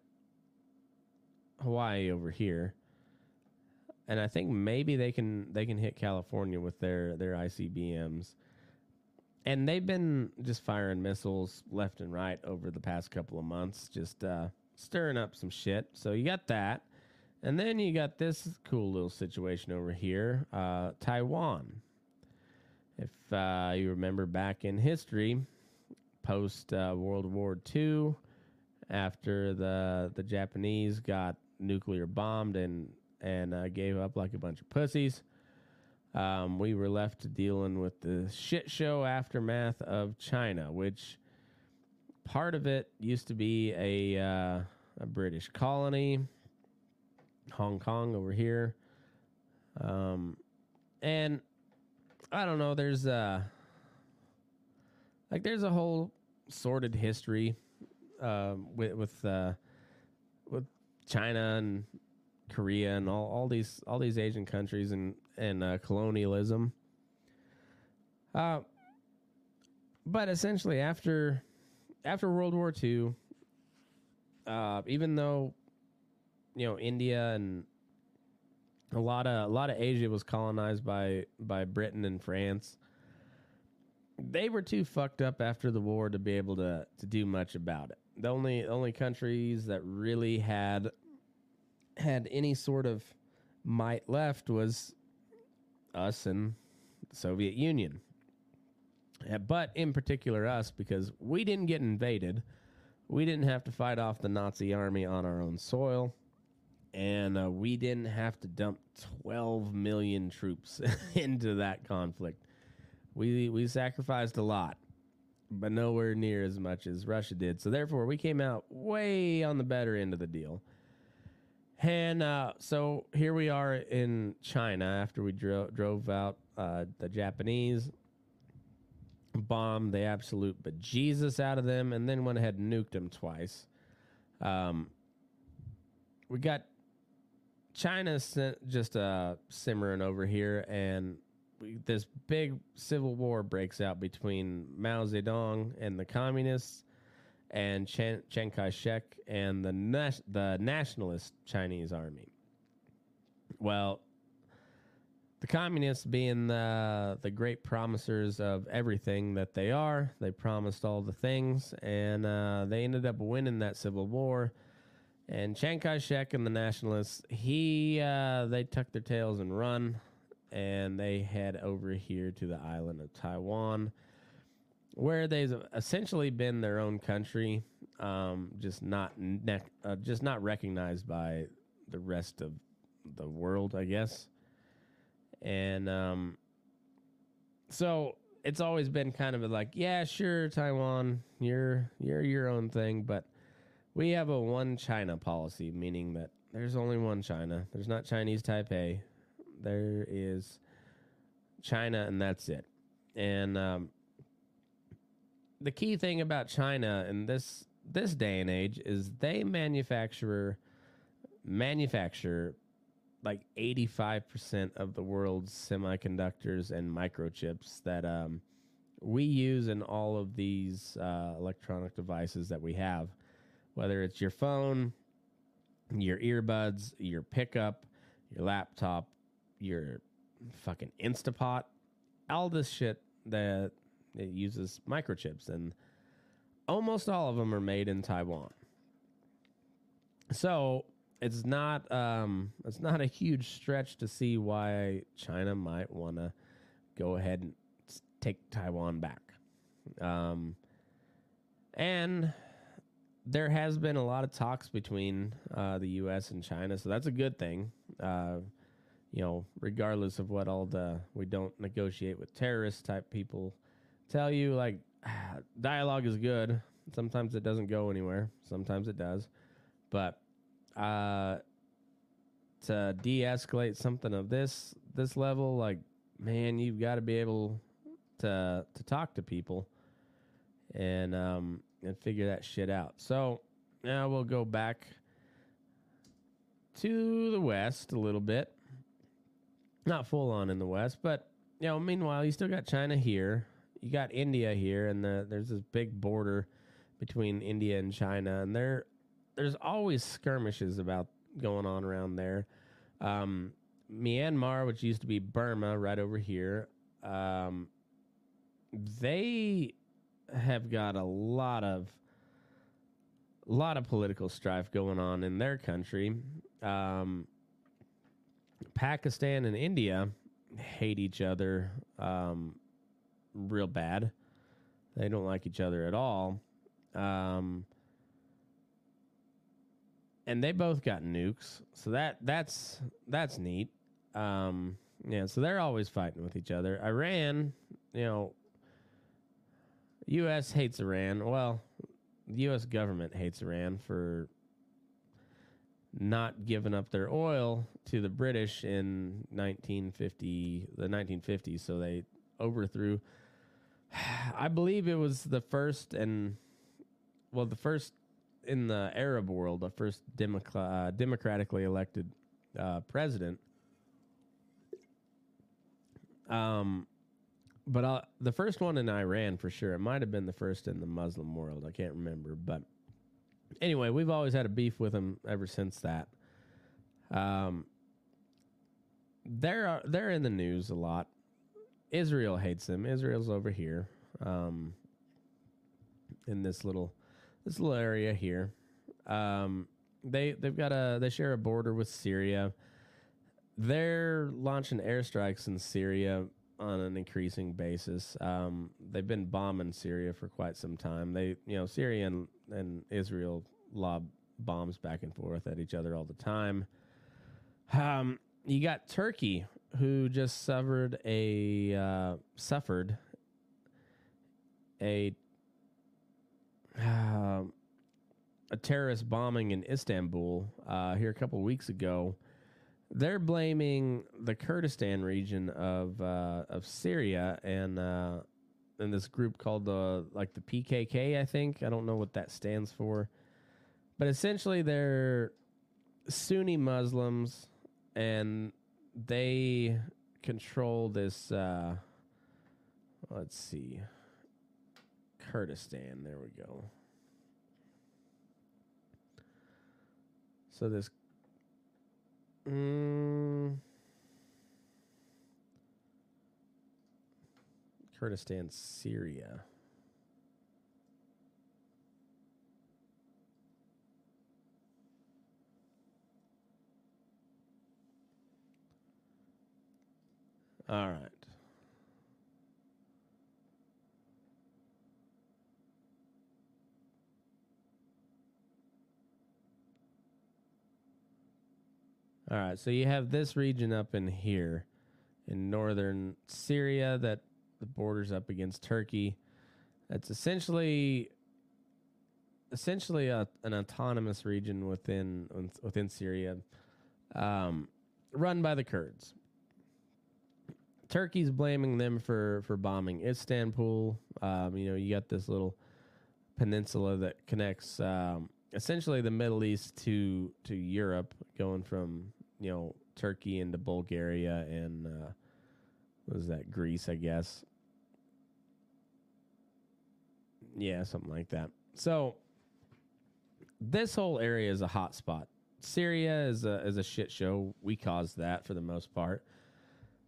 Hawaii over here. and I think maybe they can they can hit California with their their ICBMs. And they've been just firing missiles left and right over the past couple of months, just uh, stirring up some shit. So you got that. And then you got this cool little situation over here uh, Taiwan. If uh, you remember back in history, post uh, World War II, after the, the Japanese got nuclear bombed and, and uh, gave up like a bunch of pussies, um, we were left dealing with the shit show aftermath of China, which part of it used to be a, uh, a British colony Hong Kong over here. Um, and I don't know, there's uh like there's a whole sordid history um with with uh China and Korea and all, all these all these Asian countries and and uh, colonialism. Uh, but essentially after after World War II, uh, even though you know India and a lot of a lot of Asia was colonized by by Britain and France. They were too fucked up after the war to be able to to do much about it. The only only countries that really had had any sort of might left was us and the Soviet Union. But in particular us because we didn't get invaded. We didn't have to fight off the Nazi army on our own soil and uh, we didn't have to dump 12 million troops [LAUGHS] into that conflict. We we sacrificed a lot, but nowhere near as much as Russia did. So therefore, we came out way on the better end of the deal. And uh, so here we are in China after we dro- drove out uh, the Japanese, bombed the absolute bejesus out of them, and then went ahead and nuked them twice. Um, we got China's just uh, simmering over here, and this big civil war breaks out between Mao Zedong and the communists, and Chiang Kai-shek and the nas- the nationalist Chinese army. Well, the communists, being the the great promisers of everything that they are, they promised all the things, and uh, they ended up winning that civil war and Chiang Kai shek and the nationalists, he uh, they tuck their tails and run, and they head over here to the island of Taiwan, where they've essentially been their own country, um, just not uh, just not recognized by the rest of the world, I guess. And um, so it's always been kind of like, yeah, sure, Taiwan, you're you're your own thing, but we have a one China policy, meaning that there's only one China. There's not Chinese Taipei. There is China, and that's it. And um, the key thing about China in this this day and age is they manufacture manufacture like 85% of the world's semiconductors and microchips that um, we use in all of these uh, electronic devices that we have whether it's your phone, your earbuds, your pickup, your laptop, your fucking Instapot, all this shit that it uses microchips, and almost all of them are made in Taiwan. So it's not um, it's not a huge stretch to see why China might want to go ahead and take Taiwan back. Um, and there has been a lot of talks between uh, the U.S. and China, so that's a good thing. Uh, you know, regardless of what all the we don't negotiate with terrorist type people tell you, like [SIGHS] dialogue is good. Sometimes it doesn't go anywhere. Sometimes it does, but uh, to de-escalate something of this this level, like man, you've got to be able to to talk to people and um, and figure that shit out. So now we'll go back to the west a little bit. Not full on in the west, but you know, meanwhile, you still got China here. You got India here, and the, there's this big border between India and China, and there there's always skirmishes about going on around there. Um, Myanmar, which used to be Burma, right over here, um, they have got a lot of lot of political strife going on in their country. Um, Pakistan and India hate each other um, real bad. They don't like each other at all. Um, and they both got nukes, so that that's that's neat. Um, yeah, so they're always fighting with each other. Iran, you know, U.S. hates Iran. Well, the U.S. government hates Iran for not giving up their oil to the British in 1950, the 1950s. So they overthrew. [SIGHS] I believe it was the first and well, the first in the Arab world, the first democ- uh, democratically elected uh, president. Um, but uh, the first one in Iran for sure. It might have been the first in the Muslim world. I can't remember, but anyway, we've always had a beef with them ever since that. Um, they're they're in the news a lot. Israel hates them. Israel's over here, um, in this little this little area here. Um, they they've got a they share a border with Syria. They're launching airstrikes in Syria on an increasing basis. Um, they've been bombing Syria for quite some time. They, you know, Syria and, and Israel lob bombs back and forth at each other all the time. Um, you got Turkey, who just suffered a uh, suffered a uh, a terrorist bombing in Istanbul uh, here a couple weeks ago they're blaming the Kurdistan region of uh, of Syria and uh, and this group called the like the PKK. I think I don't know what that stands for, but essentially they're Sunni Muslims and they control this. Uh, let's see, Kurdistan. There we go. So this Mm. Kurdistan, Syria. All right. All right, so you have this region up in here in northern Syria that the borders up against Turkey. That's essentially essentially a, an autonomous region within within Syria, um, run by the Kurds. Turkey's blaming them for for bombing Istanbul. Um, you know, you got this little peninsula that connects um, essentially the Middle East to to Europe, going from you know Turkey into Bulgaria and uh, was that Greece, I guess. Yeah, something like that. So this whole area is a hot spot. Syria is a is a shit show. We caused that for the most part.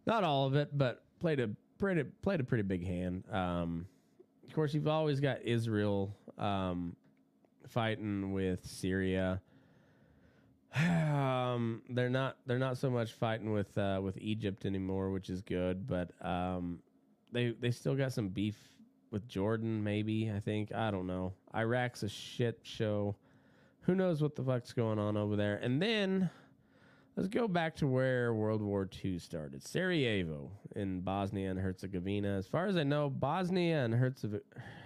Not all of it, but played a pretty played a pretty big hand. Um, of course, you've always got Israel um, fighting with Syria. Um, they're not they're not so much fighting with uh, with Egypt anymore, which is good. But um, they they still got some beef with Jordan. Maybe I think I don't know. Iraq's a shit show. Who knows what the fuck's going on over there? And then let's go back to where World War II started. Sarajevo in Bosnia and Herzegovina. As far as I know, Bosnia and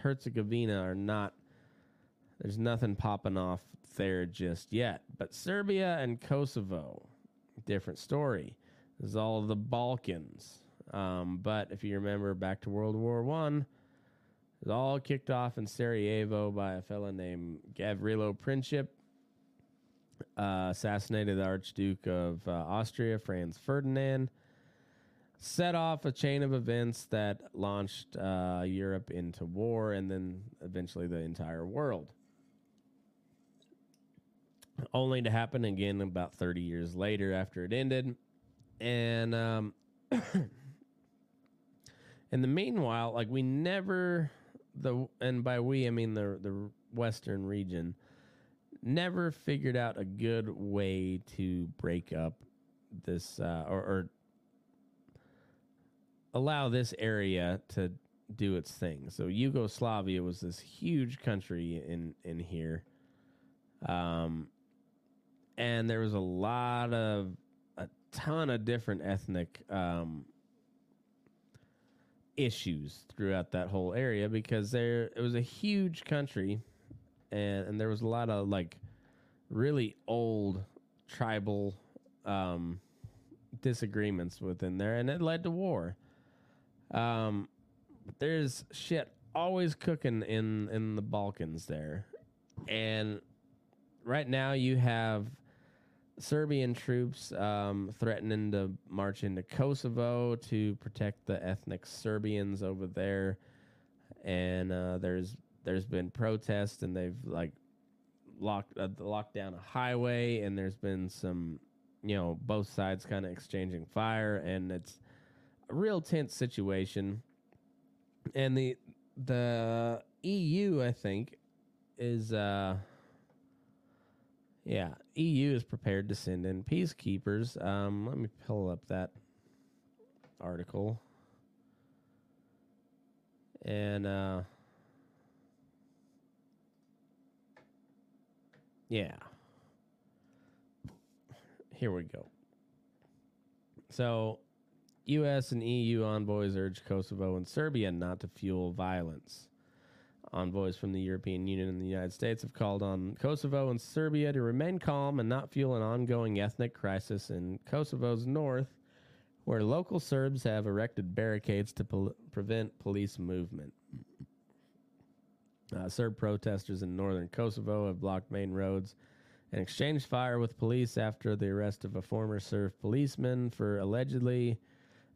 Herzegovina are not there's nothing popping off there just yet. But Serbia and Kosovo, different story. This is all the Balkans. Um, but if you remember back to World War One, it was all kicked off in Sarajevo by a fellow named Gavrilo Princip. Uh, assassinated the Archduke of uh, Austria, Franz Ferdinand. Set off a chain of events that launched uh, Europe into war and then eventually the entire world only to happen again about 30 years later after it ended. and um, [COUGHS] in the meanwhile, like we never the and by we I mean the the western region never figured out a good way to break up this uh, or, or allow this area to do its thing. So Yugoslavia was this huge country in in here, um, and there was a lot of a ton of different ethnic um, issues throughout that whole area because there it was a huge country, and and there was a lot of like really old tribal um, disagreements within there, and it led to war. Um, there's shit always cooking in in the Balkans there, and right now you have Serbian troops um, threatening to march into Kosovo to protect the ethnic Serbians over there, and uh, there's there's been protests and they've like locked uh, locked down a highway and there's been some you know both sides kind of exchanging fire and it's a real tense situation. And the the EU I think is uh yeah EU is prepared to send in peacekeepers um let me pull up that article and uh yeah here we go so U.S. and EU envoys urge Kosovo and Serbia not to fuel violence. Envoys from the European Union and the United States have called on Kosovo and Serbia to remain calm and not fuel an ongoing ethnic crisis in Kosovo's north, where local Serbs have erected barricades to pol- prevent police movement. Uh, Serb protesters in northern Kosovo have blocked main roads and exchanged fire with police after the arrest of a former Serb policeman for allegedly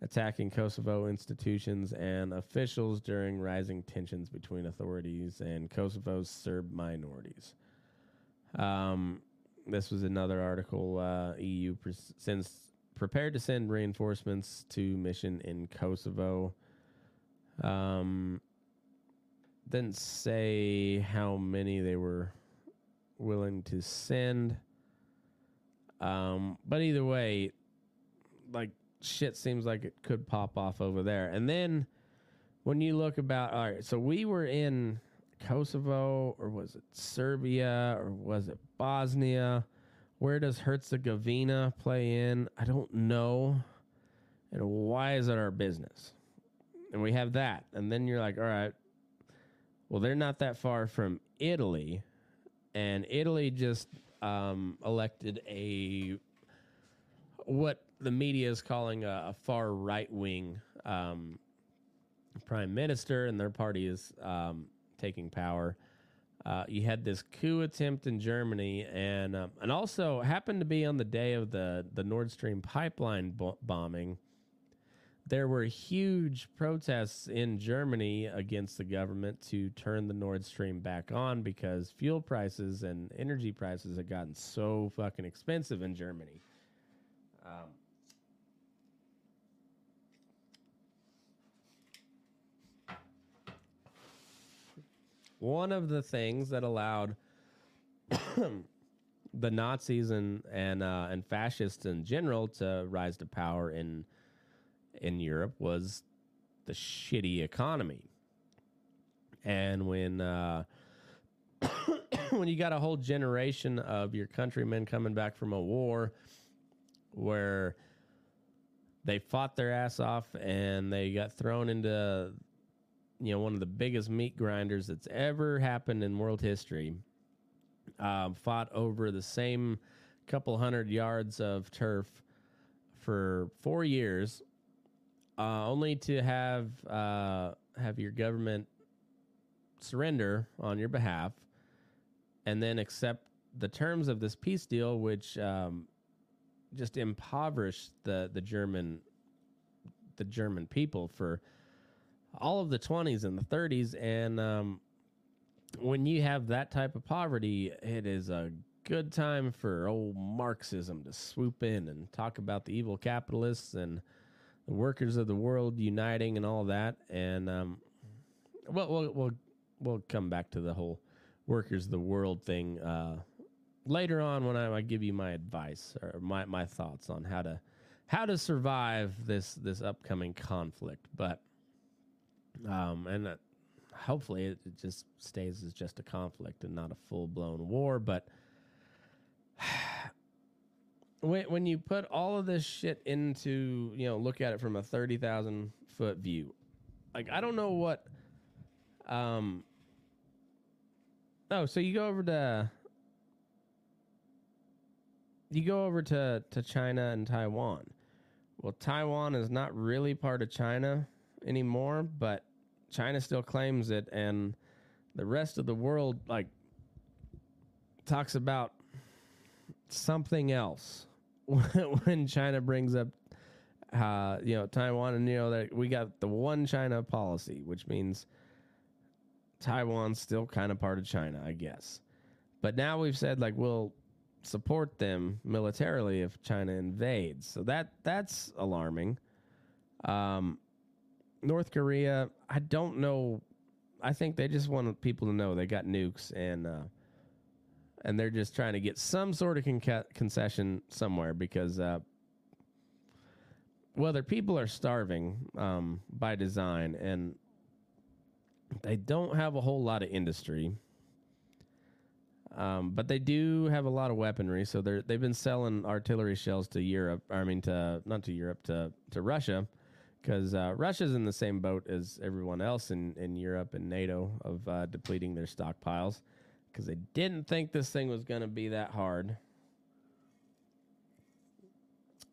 attacking Kosovo institutions and officials during rising tensions between authorities and Kosovo's Serb minorities. Um, this was another article. Uh, EU pre- prepared to send reinforcements to mission in Kosovo. Um, didn't say how many they were willing to send. Um, but either way, like shit seems like it could pop off over there. And then when you look about, all right, so we were in Kosovo, or was it Serbia, or was it Bosnia? Where does Herzegovina play in? I don't know. And why is it our business? And we have that. And then you're like, all right, well, they're not that far from Italy. And Italy just um, elected a what the media is calling a, a far right wing um, prime minister, and their party is um, taking power. Uh, you had this coup attempt in Germany, and um, and also happened to be on the day of the the Nord Stream pipeline bo- bombing. There were huge protests in Germany against the government to turn the Nord Stream back on because fuel prices and energy prices had gotten so fucking expensive in Germany. Um, one of the things that allowed [COUGHS] the Nazis and and uh, and fascists in general to rise to power in in Europe was the shitty economy. And when uh, [COUGHS] when you got a whole generation of your countrymen coming back from a war where they fought their ass off and they got thrown into you know one of the biggest meat grinders that's ever happened in world history um, fought over the same couple hundred yards of turf for four years uh, only to have uh, have your government surrender on your behalf and then accept the terms of this peace deal which um, just impoverished the the German the German people for all of the 20s and the 30s and um, when you have that type of poverty it is a good time for old Marxism to swoop in and talk about the evil capitalists and the workers of the world uniting and all that. And um, well, we'll we'll we'll come back to the whole workers of the world thing uh, later on when I, I give you my advice or my, my thoughts on how to how to survive this this upcoming conflict. But um, and uh, hopefully it, it just stays as just a conflict and not a full blown war. But [SIGHS] when when you put all of this shit into you know look at it from a thirty thousand foot view, like I don't know what. Um. Oh, so you go over to you go over to to China and Taiwan. Well, Taiwan is not really part of China anymore, but China still claims it, and the rest of the world like talks about something else [LAUGHS] when China brings up uh, you know Taiwan and you know that we got the one China policy, which means Taiwan's still kind of part of China, I guess. But now we've said like we'll support them militarily if China invades. So that that's alarming. Um, North Korea, I don't know. I think they just want people to know they got nukes and uh, and they're just trying to get some sort of con- concession somewhere because uh, well, their people are starving um, by design and they don't have a whole lot of industry. Um, but they do have a lot of weaponry, so they're they've been selling artillery shells to Europe. I mean, to not to Europe, to to Russia, because uh, Russia's in the same boat as everyone else in in Europe and NATO of uh, depleting their stockpiles, because they didn't think this thing was going to be that hard.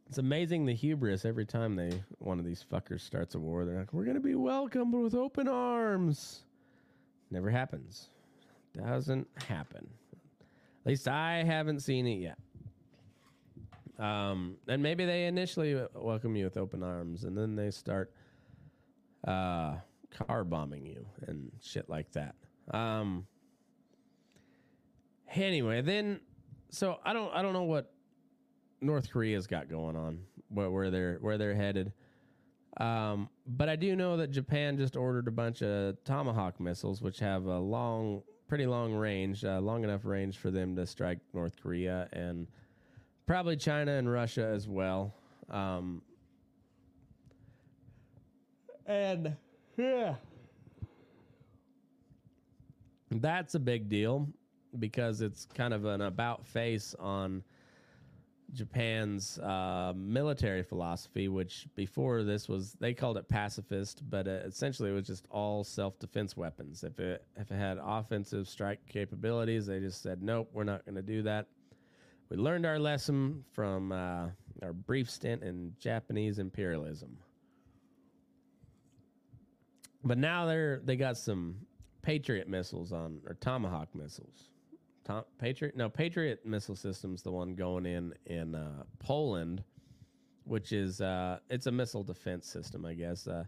It's amazing the hubris every time they one of these fuckers starts a war. They're like, "We're going to be welcomed with open arms." Never happens. Doesn't happen. At least I haven't seen it yet. Um, and maybe they initially welcome you with open arms, and then they start uh, car bombing you and shit like that. Um, anyway, then so I don't I don't know what North Korea's got going on, where, where they're where they're headed. Um, but I do know that Japan just ordered a bunch of Tomahawk missiles, which have a long pretty long range, uh, long enough range for them to strike North Korea and probably China and Russia as well. Um, and yeah, that's a big deal because it's kind of an about face on Japan's uh, military philosophy, which before this was they called it pacifist, but uh, essentially it was just all self defense weapons. If it if it had offensive strike capabilities, they just said nope, we're not going to do that. We learned our lesson from uh, our brief stint in Japanese imperialism, but now they're they got some Patriot missiles on or Tomahawk missiles. Tom, Patriot no Patriot missile system's the one going in in uh, Poland, which is uh, it's a missile defense system, I guess. Uh,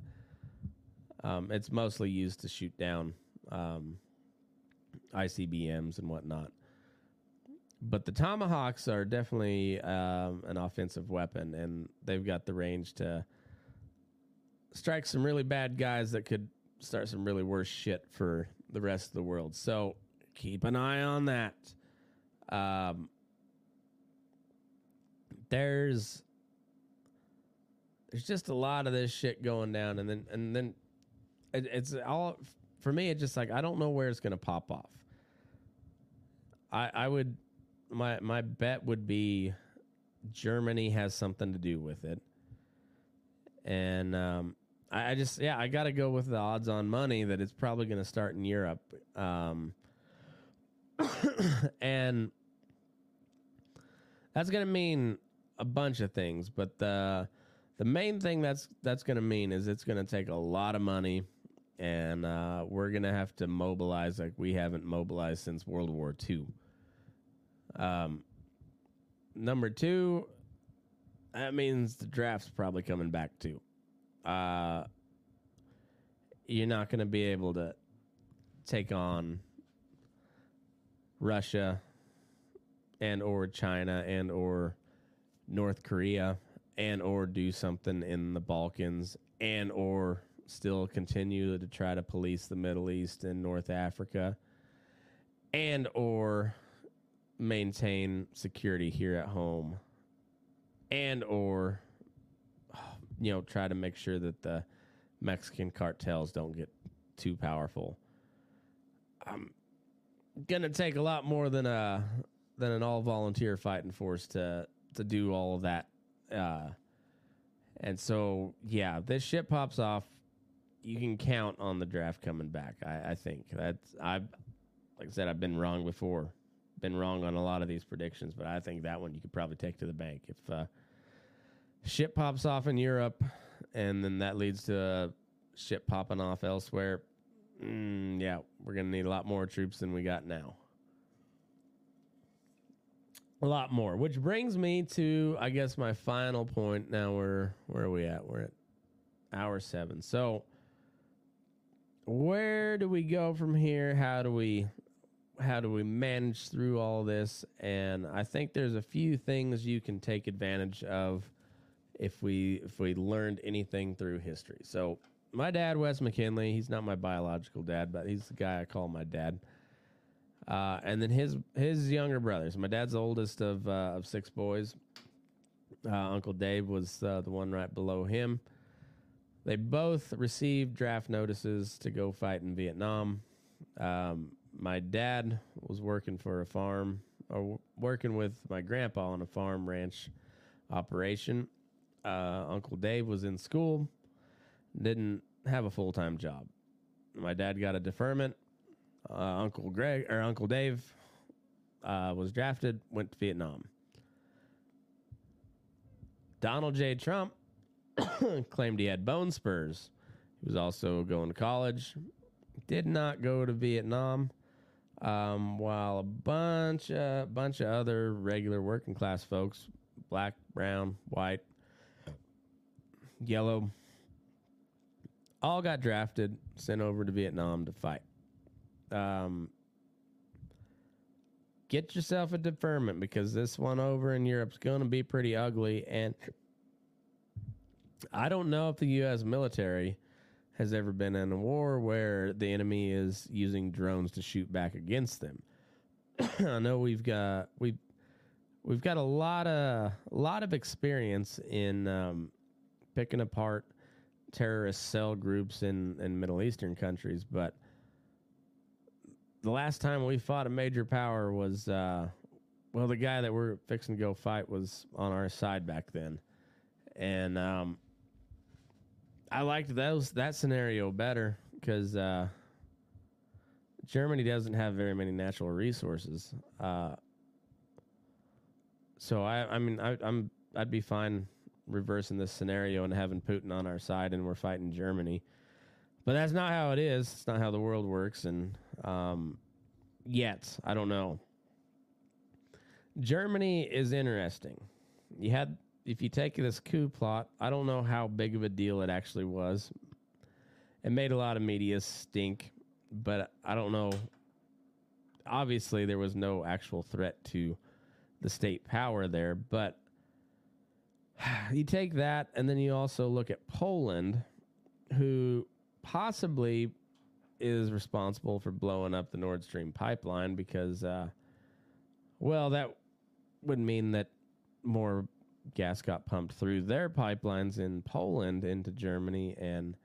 um, it's mostly used to shoot down um, ICBMs and whatnot. But the Tomahawks are definitely um, an offensive weapon, and they've got the range to strike some really bad guys that could start some really worse shit for the rest of the world. So keep an eye on that. Um, there's there's just a lot of this shit going down, and then and then it, it's all for me. It's just like I don't know where it's gonna pop off. I I would my my bet would be Germany has something to do with it, and um, I, I just yeah I got to go with the odds on money that it's probably going to start in Europe. Um, [COUGHS] and that's going to mean a bunch of things, but the the main thing that's that's going to mean is it's going to take a lot of money, and uh, we're going to have to mobilize like we haven't mobilized since World War II. Um, number two, that means the draft's probably coming back too. Uh, you're not going to be able to take on Russia and or China and or North Korea and or do something in the Balkans and or still continue to try to police the Middle East and North Africa and or maintain security here at home and or you know try to make sure that the Mexican cartels don't get too powerful. I'm gonna take a lot more than a than an all volunteer fighting force to to do all of that. Uh, and so yeah, this shit pops off. You can count on the draft coming back. I, I think that's I've like I said I've been wrong before, been wrong on a lot of these predictions, but I think that one you could probably take to the bank if uh, shit pops off in Europe, and then that leads to uh, shit popping off elsewhere. Mm, yeah, we're gonna need a lot more troops than we got now. A lot more, which brings me to, I guess, my final point. Now we're where are we at? We're at hour seven. So, where do we go from here? How do we, how do we manage through all this? And I think there's a few things you can take advantage of if we if we learned anything through history. So, my dad, Wes McKinley, he's not my biological dad, but he's the guy I call my dad. Uh, and then his his younger brothers. My dad's oldest of uh, of six boys. Uh, Uncle Dave was uh, the one right below him. They both received draft notices to go fight in Vietnam. Um, my dad was working for a farm or working with my grandpa on a farm ranch operation. Uh, Uncle Dave was in school, didn't have a full time job. My dad got a deferment uh, Uncle Greg or Uncle Dave uh, was drafted, went to Vietnam. Donald J. Trump [COUGHS] claimed he had bone spurs. He was also going to college. Did not go to Vietnam. Um, while a bunch, a bunch of other regular working class folks, black, brown, white, yellow, all got drafted, sent over to Vietnam to fight um, get yourself a deferment because this one over in Europe's going to be pretty ugly. And I don't know if the U.S. military has ever been in a war where the enemy is using drones to shoot back against them. [CLEARS THROAT] I know we've got we've we've got a lot of a lot of experience in um, picking apart terrorist cell groups in in Middle Eastern countries, but the last time we fought a major power was uh, well, the guy that we're fixing to go fight was on our side back then, and um, I liked those that scenario better because uh, Germany doesn't have very many natural resources. Uh, so I, I mean, I, I'm I'd be fine reversing this scenario and having Putin on our side, and we're fighting Germany. But that's not how it is. It's not how the world works, and um, yet I don't know. Germany is interesting. You had if you take this coup plot, I don't know how big of a deal it actually was. It made a lot of media stink, but I don't know. Obviously, there was no actual threat to the state power there, but [SIGHS] you take that and then you also look at Poland, who possibly is responsible for blowing up the Nord Stream pipeline because, uh, well, that would mean that more gas got pumped through their pipelines in Poland into Germany, and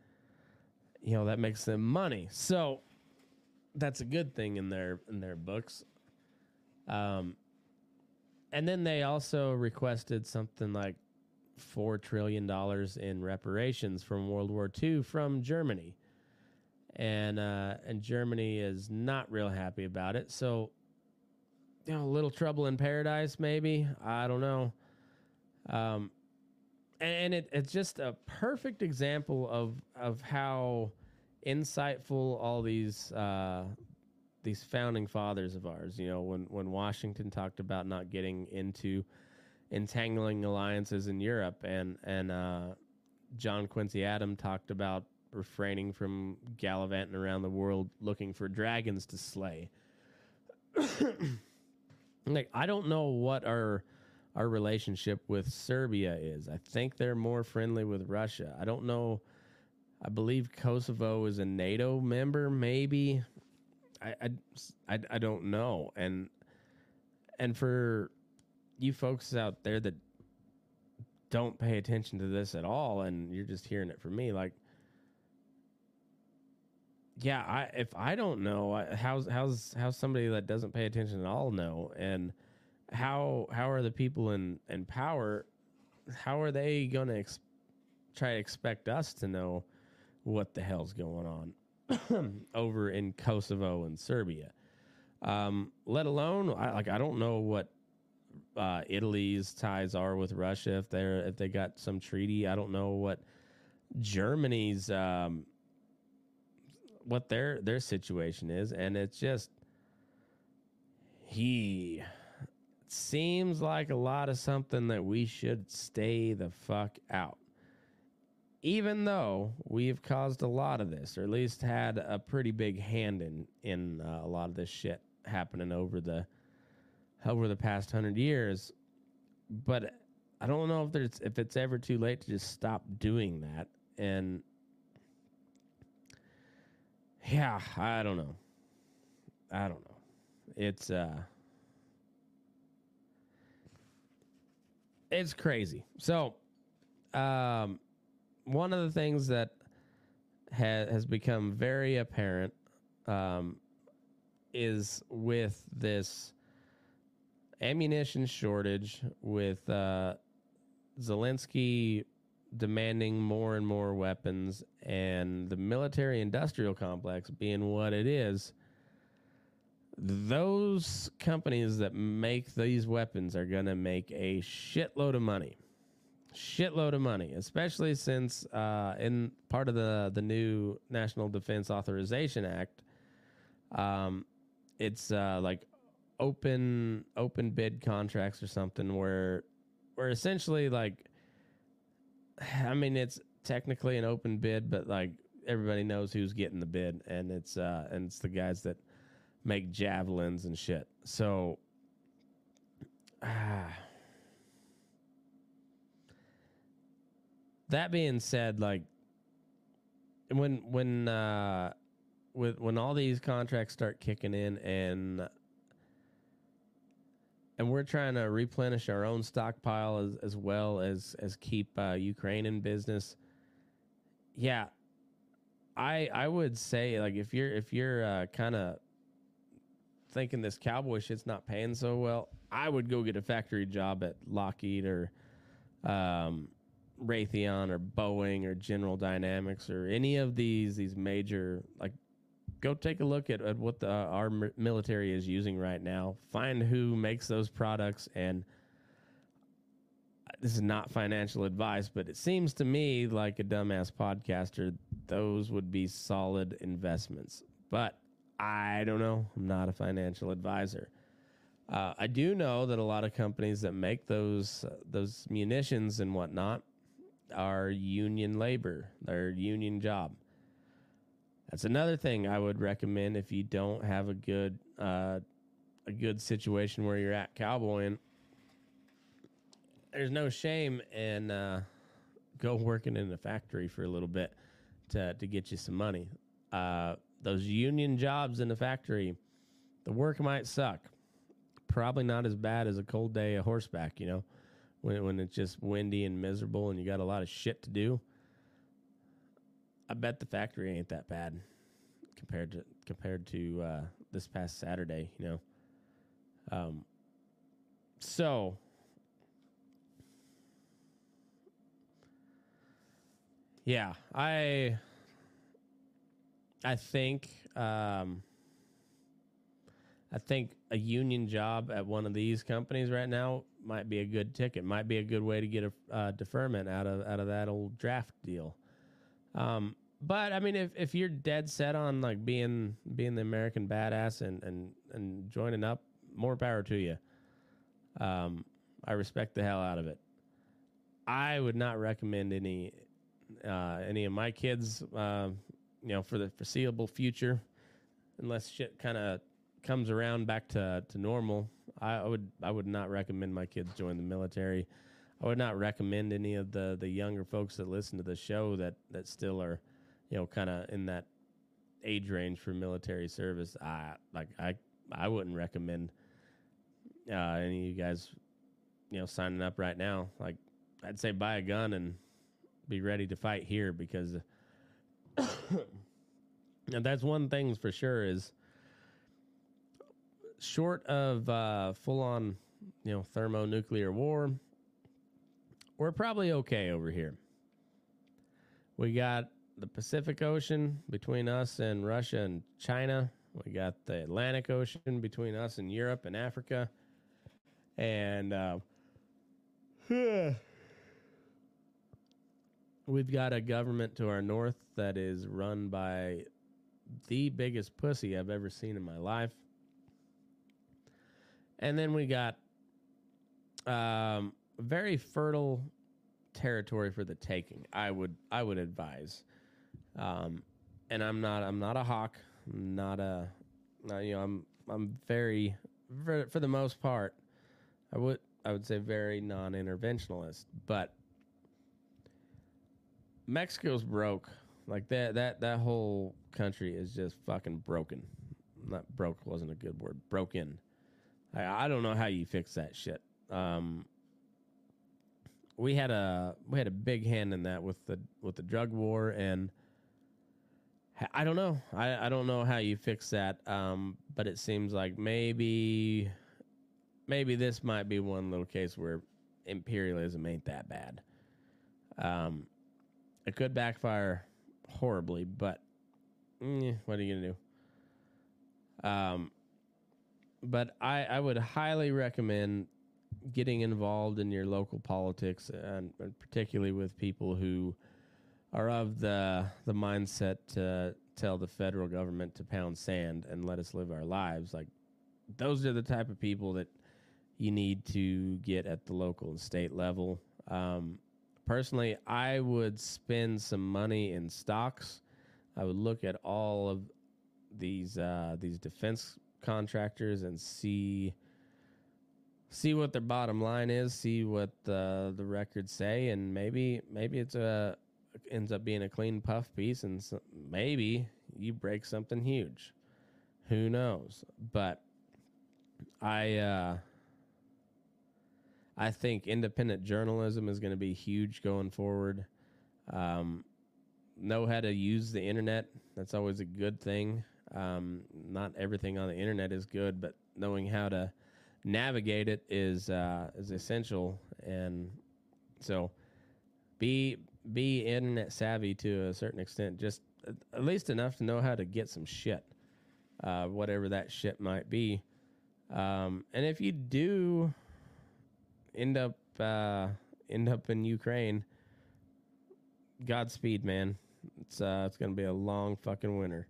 you know that makes them money. So that's a good thing in their in their books. Um, and then they also requested something like four trillion dollars in reparations from World War II from Germany and uh, and Germany is not real happy about it. So, you know, a little trouble in paradise, maybe. I don't know. Um, and it, it's just a perfect example of of how insightful all these uh, these founding fathers of ours. You know, when when Washington talked about not getting into entangling alliances in Europe, and and uh, John Quincy Adams talked about refraining from gallivanting around the world looking for dragons to slay. [COUGHS] like I don't know what our our relationship with Serbia is. I think they're more friendly with Russia. I don't know. I believe Kosovo is a NATO member, maybe. I, I, I, don't know. And and for you folks out there that don't pay attention to this at all, and you're just hearing it from me, like, yeah, I if I don't know, how's how's how's somebody that doesn't pay attention at all know? And how how are the people in in power? How are they going to ex- try to expect us to know what the hell's going on [CLEARS THROAT] over in Kosovo and Serbia? Um, let alone, I, like I don't know what uh, Italy's ties are with Russia if they're if they got some treaty. I don't know what Germany's um, what their their situation is, and it's just he seems like a lot of something that we should stay the fuck out. Even though we've caused a lot of this, or at least had a pretty big hand in in uh, a lot of this shit happening over the over the past hundred years, but I don't know if there's if it's ever too late to just stop doing that. And yeah, I don't know. I don't know. It's uh it's crazy. So, um, one of the things that ha- has become very apparent um, is with this ammunition shortage, with uh, Zelensky demanding more and more weapons, and the military industrial complex being what it is those companies that make these weapons are going to make a shitload of money. Shitload of money, especially since uh, in part of the, the new National Defense Authorization Act, um, it's uh, like open open bid contracts or something where where essentially like I mean it's technically an open bid, but like everybody knows who's getting the bid, and it's uh, and it's the guys that make javelins and shit. So, ah. that being said, like when when uh, with when all these contracts start kicking in and and we're trying to replenish our own stockpile as, as well as as keep uh, Ukraine in business. Yeah, I I would say like if you're if you're uh, kind of thinking this cowboy shit's not paying so well, I would go get a factory job at Lockheed or um, Raytheon or Boeing or General Dynamics or any of these these major like go take a look at, at what the, our military is using right now. Find who makes those products and this is not financial advice, but it seems to me like a dumbass podcaster, those would be solid investments. But I don't know. I'm not a financial advisor. Uh, I do know that a lot of companies that make those uh, those munitions and whatnot are union labor. They're union job. That's another thing I would recommend if you don't have a good uh, a good situation where you're at cowboying. There's no shame in uh, go working in a factory for a little bit to to get you some money. Uh, those union jobs in the factory, the work might suck. Probably not as bad as a cold day of horseback, you know, when when it's just windy and miserable and you got a lot of shit to do. I bet the factory ain't that bad compared to compared to uh, this past Saturday, you know. Um, so yeah, I I think um, I think a union job at one of these companies right now might be a good ticket. Might be a good way to get a uh, deferment out of out of that old draft deal. Um, but I mean, if, if you're dead set on like being being the American badass and and and joining up, more power to you. Um, I respect the hell out of it. I would not recommend any uh, any of my kids uh, you know, for the foreseeable future, unless shit kind of comes around back to, to normal, I, would I would not recommend my kids join the military. I would not recommend any of the the younger folks that listen to the show that that still are, you know, kind of in that age range for military service. I like I I wouldn't recommend uh, any of you guys, you know, signing up right now. Like I'd say buy a gun and be ready to fight here because and that's one thing for sure is short of uh, full on, you know, thermonuclear war, we're probably okay over here. We got the Pacific Ocean between us and Russia and China. We got the Atlantic Ocean between us and Europe and Africa. And uh, [SIGHS] we've got a government to our north that is run by the biggest pussy I've ever seen in my life. And then we got um, very fertile territory for the taking. I would I would advise. Um, and I'm not I'm not a hawk. I'm not a not, you know I'm I'm very for, for the most part I would I would say very non-interventionalist, but Mexico's broke. Like that that that whole country is just fucking broken. Not broke wasn't a good word. Broken. I, I don't know how you fix that shit. Um, we had a we had a big hand in that with the with the drug war and I don't know. I, I don't know how you fix that. Um, but it seems like maybe maybe this might be one little case where imperialism ain't that bad. Um, it could backfire horribly, but eh, what are you gonna do? Um, but I, I would highly recommend getting involved in your local politics and, and particularly with people who are of the the mindset to tell the federal government to pound sand and let us live our lives like those are the type of people that you need to get at the local and state level um, personally i would spend some money in stocks i would look at all of these uh, these defense contractors and see see what their bottom line is, see what the the records say, and maybe maybe it's a ends up being a clean puff piece, and so, maybe you break something huge. Who knows? But I uh, I think independent journalism is going to be huge going forward. Um, know how to use the internet. That's always a good thing. Um, not everything on the internet is good, but knowing how to navigate it is uh, is essential. And so, be be internet savvy to a certain extent, just at least enough to know how to get some shit, uh, whatever that shit might be. Um, and if you do end up uh, end up in Ukraine, Godspeed, man. It's uh, it's gonna be a long fucking winter.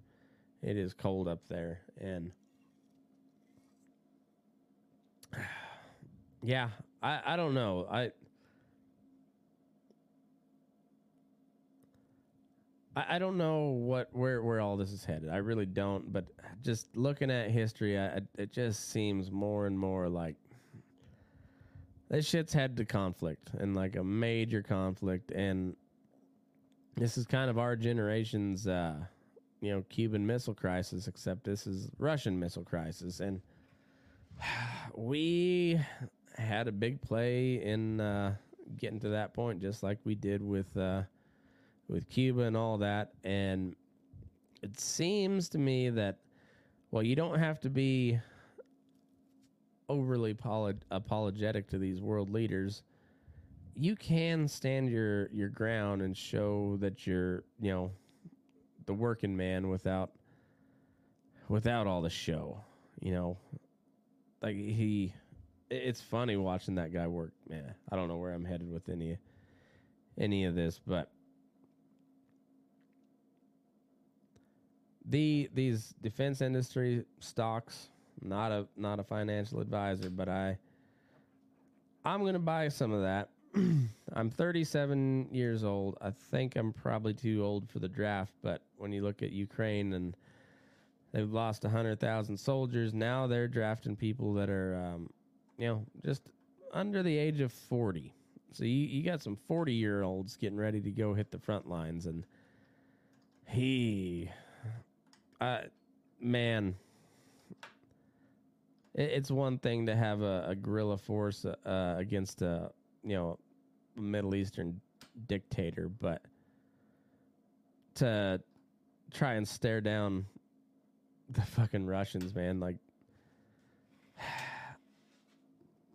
It is cold up there, and [SIGHS] yeah, I I don't know. I I, don't know what where where all this is headed. I really don't. But just looking at history, I, it just seems more and more like this shit's had to conflict and like a major conflict, and this is kind of our generation's. Uh, you know Cuban Missile Crisis, except this is Russian Missile Crisis, and [SIGHS] we had a big play in uh, getting to that point, just like we did with uh, with Cuba and all that. And it seems to me that well, you don't have to be overly apologetic to these world leaders. You can stand your your ground and show that you're you know the working man without without all the show. You know, like he. It's funny watching that guy work. Man, I don't know where I'm headed with any any of this, but the these defense industry stocks. Not a not a financial advisor, but I I'm gonna buy some of that [CLEARS THROAT] I'm 37 years old. I think I'm probably too old for the draft, but when you look at Ukraine and they've lost 100,000 soldiers. Now they're drafting people that are, um, you know, just under the age of 40. So you, you got some 40 year olds getting ready to go hit the front lines. And he, uh, man, it's one thing to have a, a guerrilla force uh, against a, you know, Middle Eastern dictator, but to try and stare down [LAUGHS] the fucking Russians, man, like [SIGHS]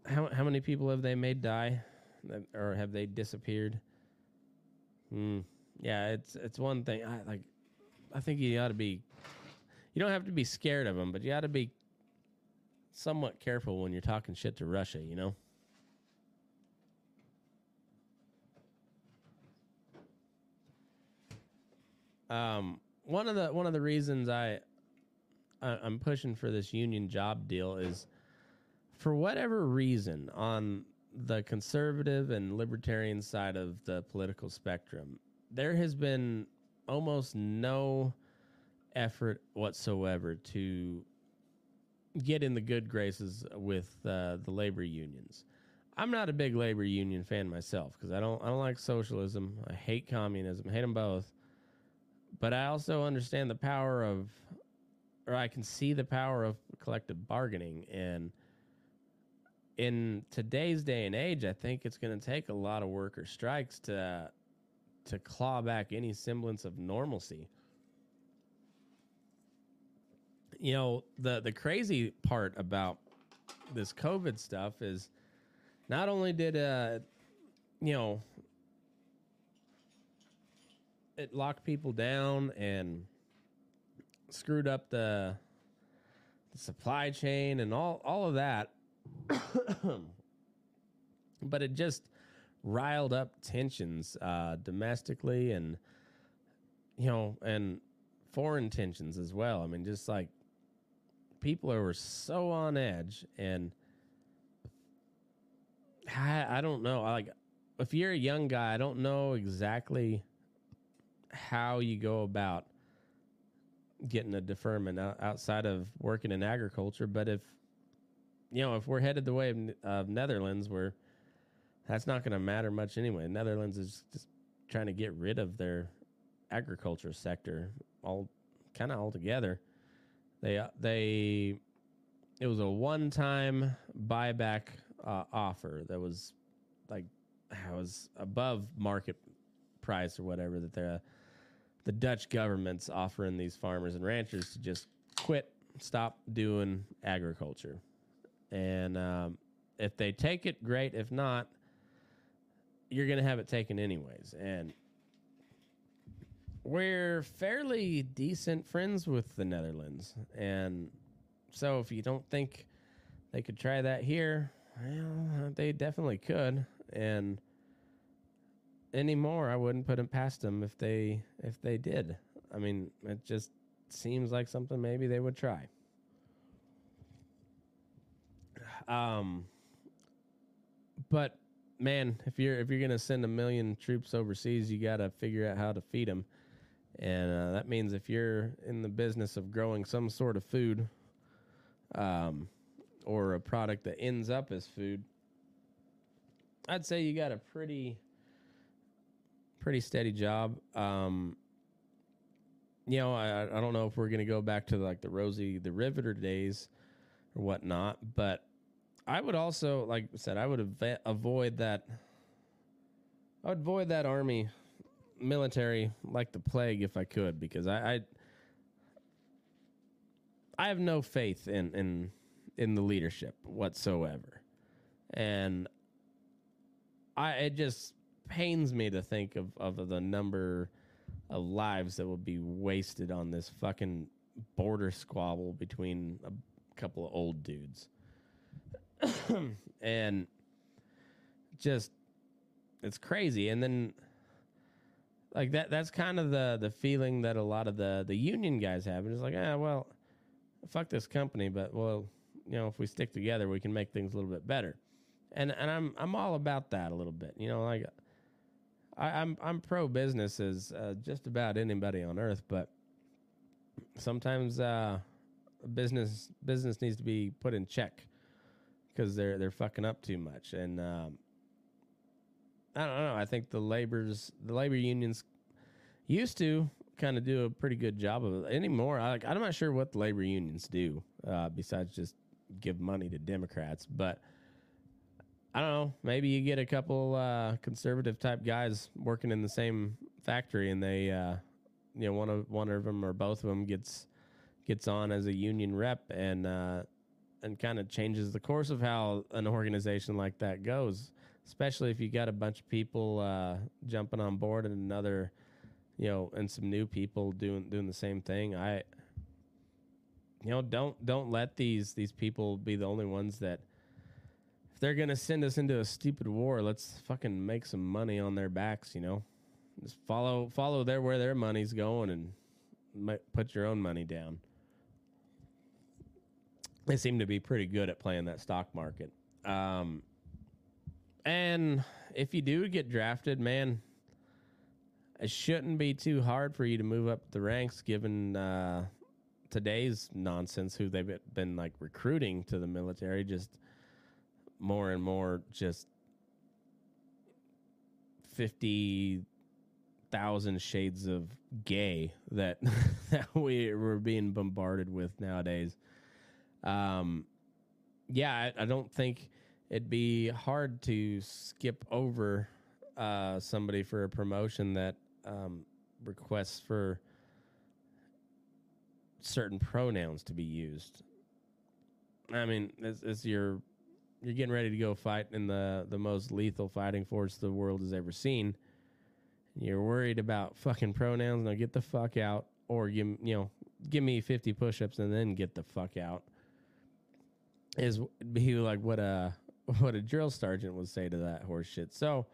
how how many people have they made die, or have they disappeared? Hmm. Yeah, it's it's one thing. I like. I think you ought to be. You don't have to be scared of them, but you ought to be somewhat careful when you're talking shit to Russia. You know. Um, one of the one of the reasons I, I I'm pushing for this union job deal is, for whatever reason, on the conservative and libertarian side of the political spectrum, there has been almost no effort whatsoever to get in the good graces with uh, the labor unions. I'm not a big labor union fan myself because I don't I don't like socialism. I hate communism. I hate them both but I also understand the power of, or I can see the power of collective bargaining. And in today's day and age, I think it's going to take a lot of worker strikes to to claw back any semblance of normalcy. You know, the the crazy part about this COVID stuff is not only did uh you know it locked people down and screwed up the, the supply chain and all all of that. [COUGHS] but it just riled up tensions uh, domestically and you know and foreign tensions as well. I mean, just like people are were so on edge and I, I don't know. Like if you're a young guy, I don't know exactly how you go about getting a deferment outside of working in agriculture. But if you know, if we're headed the way of, of Netherlands, where that's not going to matter much anyway. Netherlands is just trying to get rid of their agriculture sector all kind of altogether. They uh, they it was a one time buyback uh, offer that was like was above market price or whatever that they're the Dutch government's offering these farmers and ranchers to just quit, stop doing agriculture. And um, if they take it, great. If not, you're to have it taken anyways. And we're fairly decent friends with the Netherlands. And so if you don't think they could try that here, well, they definitely could. And anymore, I wouldn't put it past them if they if they did. I mean, it just seems like something maybe they would try. Um, but man, if you're if you're gonna send a million troops overseas, you got to figure out how to feed them, and uh, that means if you're in the business of growing some sort of food, um, or a product that ends up as food, I'd say you got a pretty pretty steady job. Um, you know, I, I don't know if we're going to go back to like the Rosie the Riveter days or whatnot, but I would also, like I said, I would av- avoid that. I would avoid that army military like the plague if I could, because I, I, I have no faith in in in the leadership whatsoever, and I it just pains me to think of, of the number of lives that will be wasted on this fucking border squabble between a couple of old dudes. [COUGHS] and just it's crazy. And then like that that's kind of the the feeling that a lot of the the union guys have. And It's like, ah, well, fuck this company, but well, you know, if we stick together, we can make things a little bit better. And and I'm I'm all about that a little bit. You know, like I, am I'm, I'm pro business as uh, just about anybody on earth, but sometimes uh, business business needs to be put in check because they're they're fucking up too much. And um, I don't know. I think the labor's the labor unions used to kind of do a pretty good job of it anymore. I, I'm not sure what the labor unions do uh, besides just give money to Democrats, but I don't know. Maybe you get a couple uh, conservative type guys working in the same factory, and they, uh, you know, one of one of them or both of them gets gets on as a union rep and uh, and kind of changes the course of how an organization like that goes. Especially if you got a bunch of people uh, jumping on board and another, you know, and some new people doing doing the same thing. I, you know, don't don't let these these people be the only ones that if they're gonna send us into a stupid war, let's fucking make some money on their backs, you know. Just follow follow their where their money's going and put your own money down. They seem to be pretty good at playing that stock market. Um, and if you do get drafted, man, it shouldn't be too hard for you to move up the ranks given uh, today's nonsense who they've been like recruiting to the military just more and more just 50,000 shades of gay that [LAUGHS] that we we're being bombarded with nowadays. Um yeah, I, I don't think it'd be hard to skip over uh somebody for a promotion that um requests for certain pronouns to be used. I mean, it's, it's your you're getting ready to go fight in the the most lethal fighting force the world has ever seen. You're worried about fucking pronouns. Now get the fuck out, or give you know give me 50 push-ups and then get the fuck out. Is be like what a [LAUGHS] what a drill sergeant would say to that horse shit. So,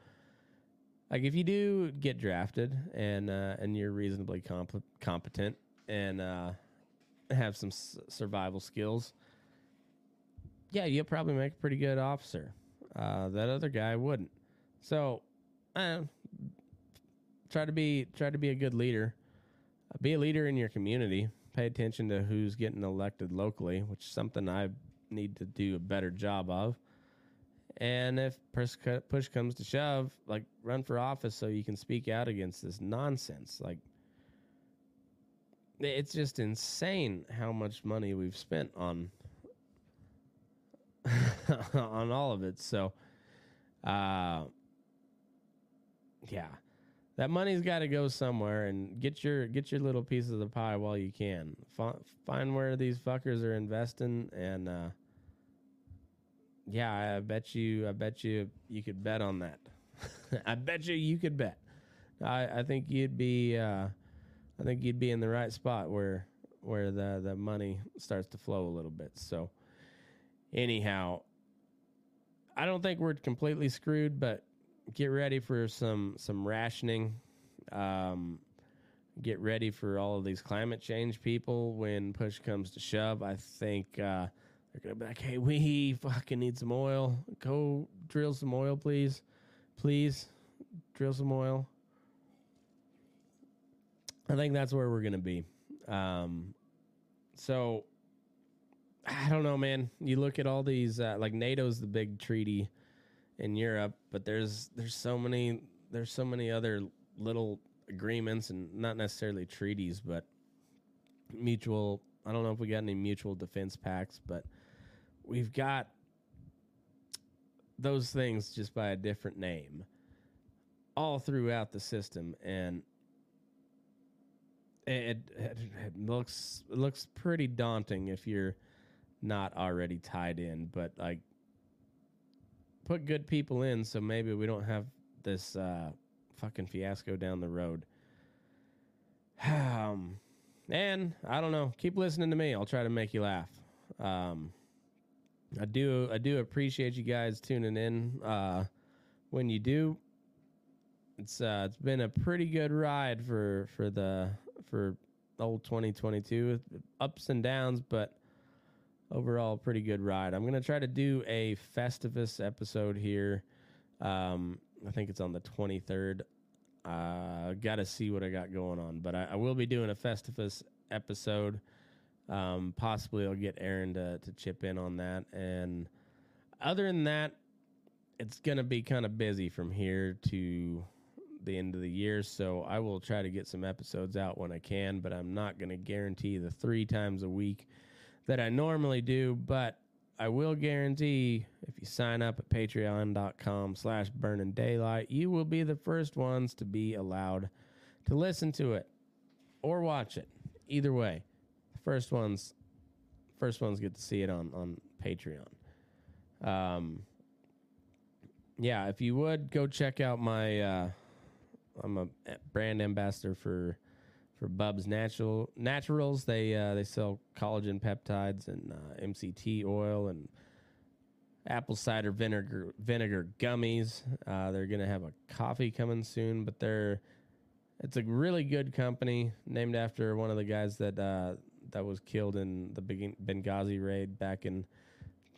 like if you do get drafted and uh, and you're reasonably comp- competent and uh, have some s- survival skills, yeah, you'll probably make a pretty good officer. Uh, that other guy wouldn't. So, uh, try to be try to be a good leader. Uh, be a leader in your community. Pay attention to who's getting elected locally, which is something I need to do a better job of. And if push, comes to shove, like run for office so you can speak out against this nonsense. Like it's just insane how much money we've spent on [LAUGHS] on all of it. So, uh, yeah, that money's got to go somewhere, and get your get your little piece of the pie while you can. F- find where these fuckers are investing, and uh, yeah, I bet you, I bet you, you could bet on that. [LAUGHS] I bet you, you could bet. I, I think you'd be, uh, I think you'd be in the right spot where where the the money starts to flow a little bit. So anyhow, I don't think we're completely screwed, but get ready for some some rationing. Um, get ready for all of these climate change people when push comes to shove. I think uh, they're gonna be like, "Hey, we fucking need some oil. Go drill some oil, please, please, drill some oil." I think that's where we're gonna be. Um, so I don't know, man. You look at all these uh, like NATO's the big treaty in Europe, but there's there's so many there's so many other little agreements and not necessarily treaties, but mutual. I don't know if we got any mutual defense pacts, but we've got those things just by a different name all throughout the system, and it, it, it looks it looks pretty daunting if you're not already tied in, but like put good people in so maybe we don't have this uh, fucking fiasco down the road. [SIGHS] Um, and I don't know. Keep listening to me. I'll try to make you laugh. Um, I do. I do appreciate you guys tuning in. Uh, when you do, it's uh, it's been a pretty good ride for for the for old 2022 ups and downs, but overall pretty good ride. I'm gonna try to do a Festivus episode here. Um, I think it's on the 23rd. Uh, got to see what I got going on, but I, I will be doing a Festivus episode. Um, possibly I'll get Aaron to, to chip in on that. And other than that, it's going to be kind of busy from here to the end of the year. So I will try to get some episodes out when I can, but I'm not going to guarantee the three times a week that I normally do. But I will guarantee if you sign up at patreon.com slash burning daylight, you will be the first ones to be allowed to listen to it or watch it. Either way, first ones first ones get to see it on on Patreon. Um yeah, if you would go check out my uh I'm a brand ambassador for for Bub's Natural Naturals. They uh, they sell collagen peptides and uh, MCT oil and apple cider vinegar vinegar gummies. Uh, they're gonna have a coffee coming soon, but they're it's a really good company named after one of the guys that uh, that was killed in the Benghazi raid back in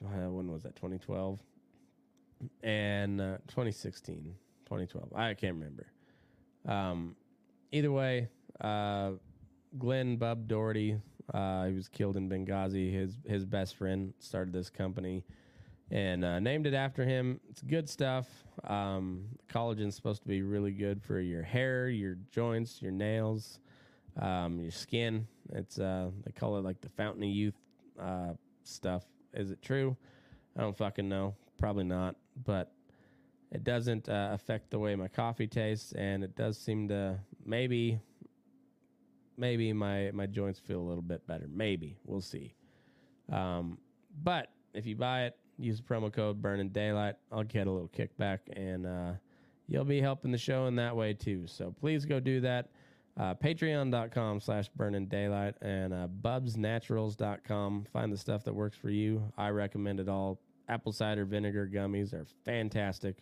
uh, when was that 2012 and uh, 2016 2012 I can't remember um, either way, uh, Glen Bub Doherty, uh, he was killed in Benghazi. His his best friend started this company and uh, named it after him. It's good stuff. Um, collagen's supposed to be really good for your hair, your joints, your nails, um, your skin. It's uh, they call it like the fountain of youth uh, stuff. Is it true? I don't fucking know. Probably not. But it doesn't uh, affect the way my coffee tastes, and it does seem to maybe maybe my my joints feel a little bit better. Maybe we'll see. Um, but if you buy it, use the promo code Burning Daylight. I'll get a little kickback, and uh, you'll be helping the show in that way too. So please go do that. Uh, Patreon.com slash burning daylight and uh, bubsnaturals.com. Find the stuff that works for you. I recommend it all. Apple cider vinegar gummies are fantastic.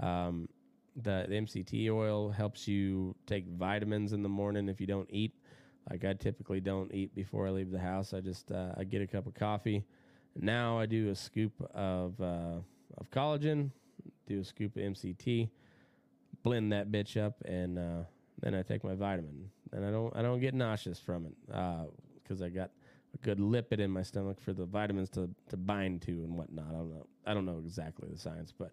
Um, the, the MCT oil helps you take vitamins in the morning if you don't eat. Like I typically don't eat before I leave the house. I just uh, I get a cup of coffee. Now I do a scoop of uh, of collagen, do a scoop of MCT, blend that bitch up, and uh, then I take my vitamin. And I don't I don't get nauseous from it because uh, I got a good lipid in my stomach for the vitamins to to bind to and whatnot. I don't know I don't know exactly the science, but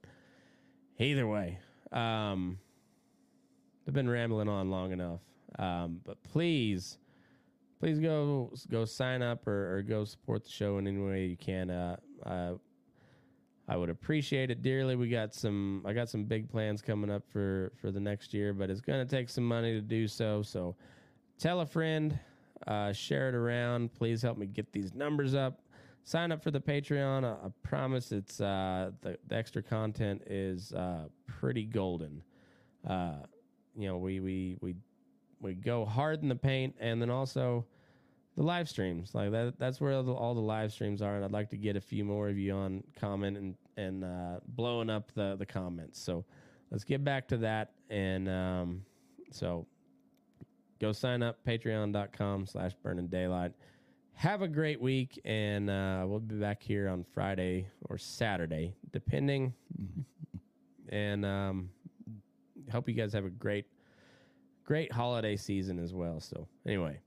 Either way, um, I've been rambling on long enough. Um, but please, please go go sign up or, or, go support the show in any way you can. Uh, uh, I would appreciate it dearly. We got some. I got some big plans coming up for for the next year, but it's going to take some money to do so. So, tell a friend, uh, share it around. Please help me get these numbers up sign up for the Patreon. I, I promise it's uh, the, the, extra content is uh, pretty golden. Uh, you know, we we we we go hard in the paint, and then also the live streams. Like that, that's where all the, all the live streams are, and I'd like to get a few more of you on comment and and uh, blowing up the the comments. So let's get back to that, and um, so go sign up patreon.com slash burning daylight have a great week, and uh, we'll be back here on Friday or Saturday, depending. [LAUGHS] and um, hope you guys have a great, great holiday season as well. So, anyway,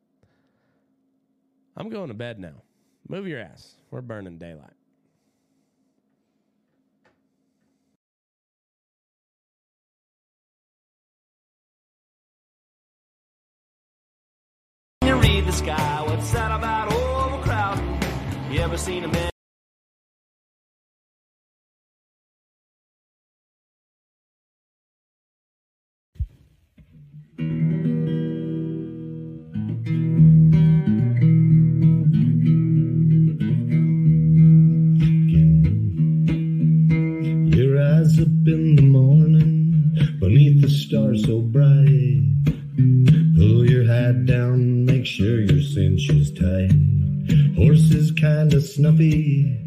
I'm going to bed now. Move your ass. We're burning daylight. You read the sky, what's that about oh, overcrowding? You ever seen a man? Your stars so bright. Pull your hat down, make sure your cinch is tight. Horses kinda snuffy,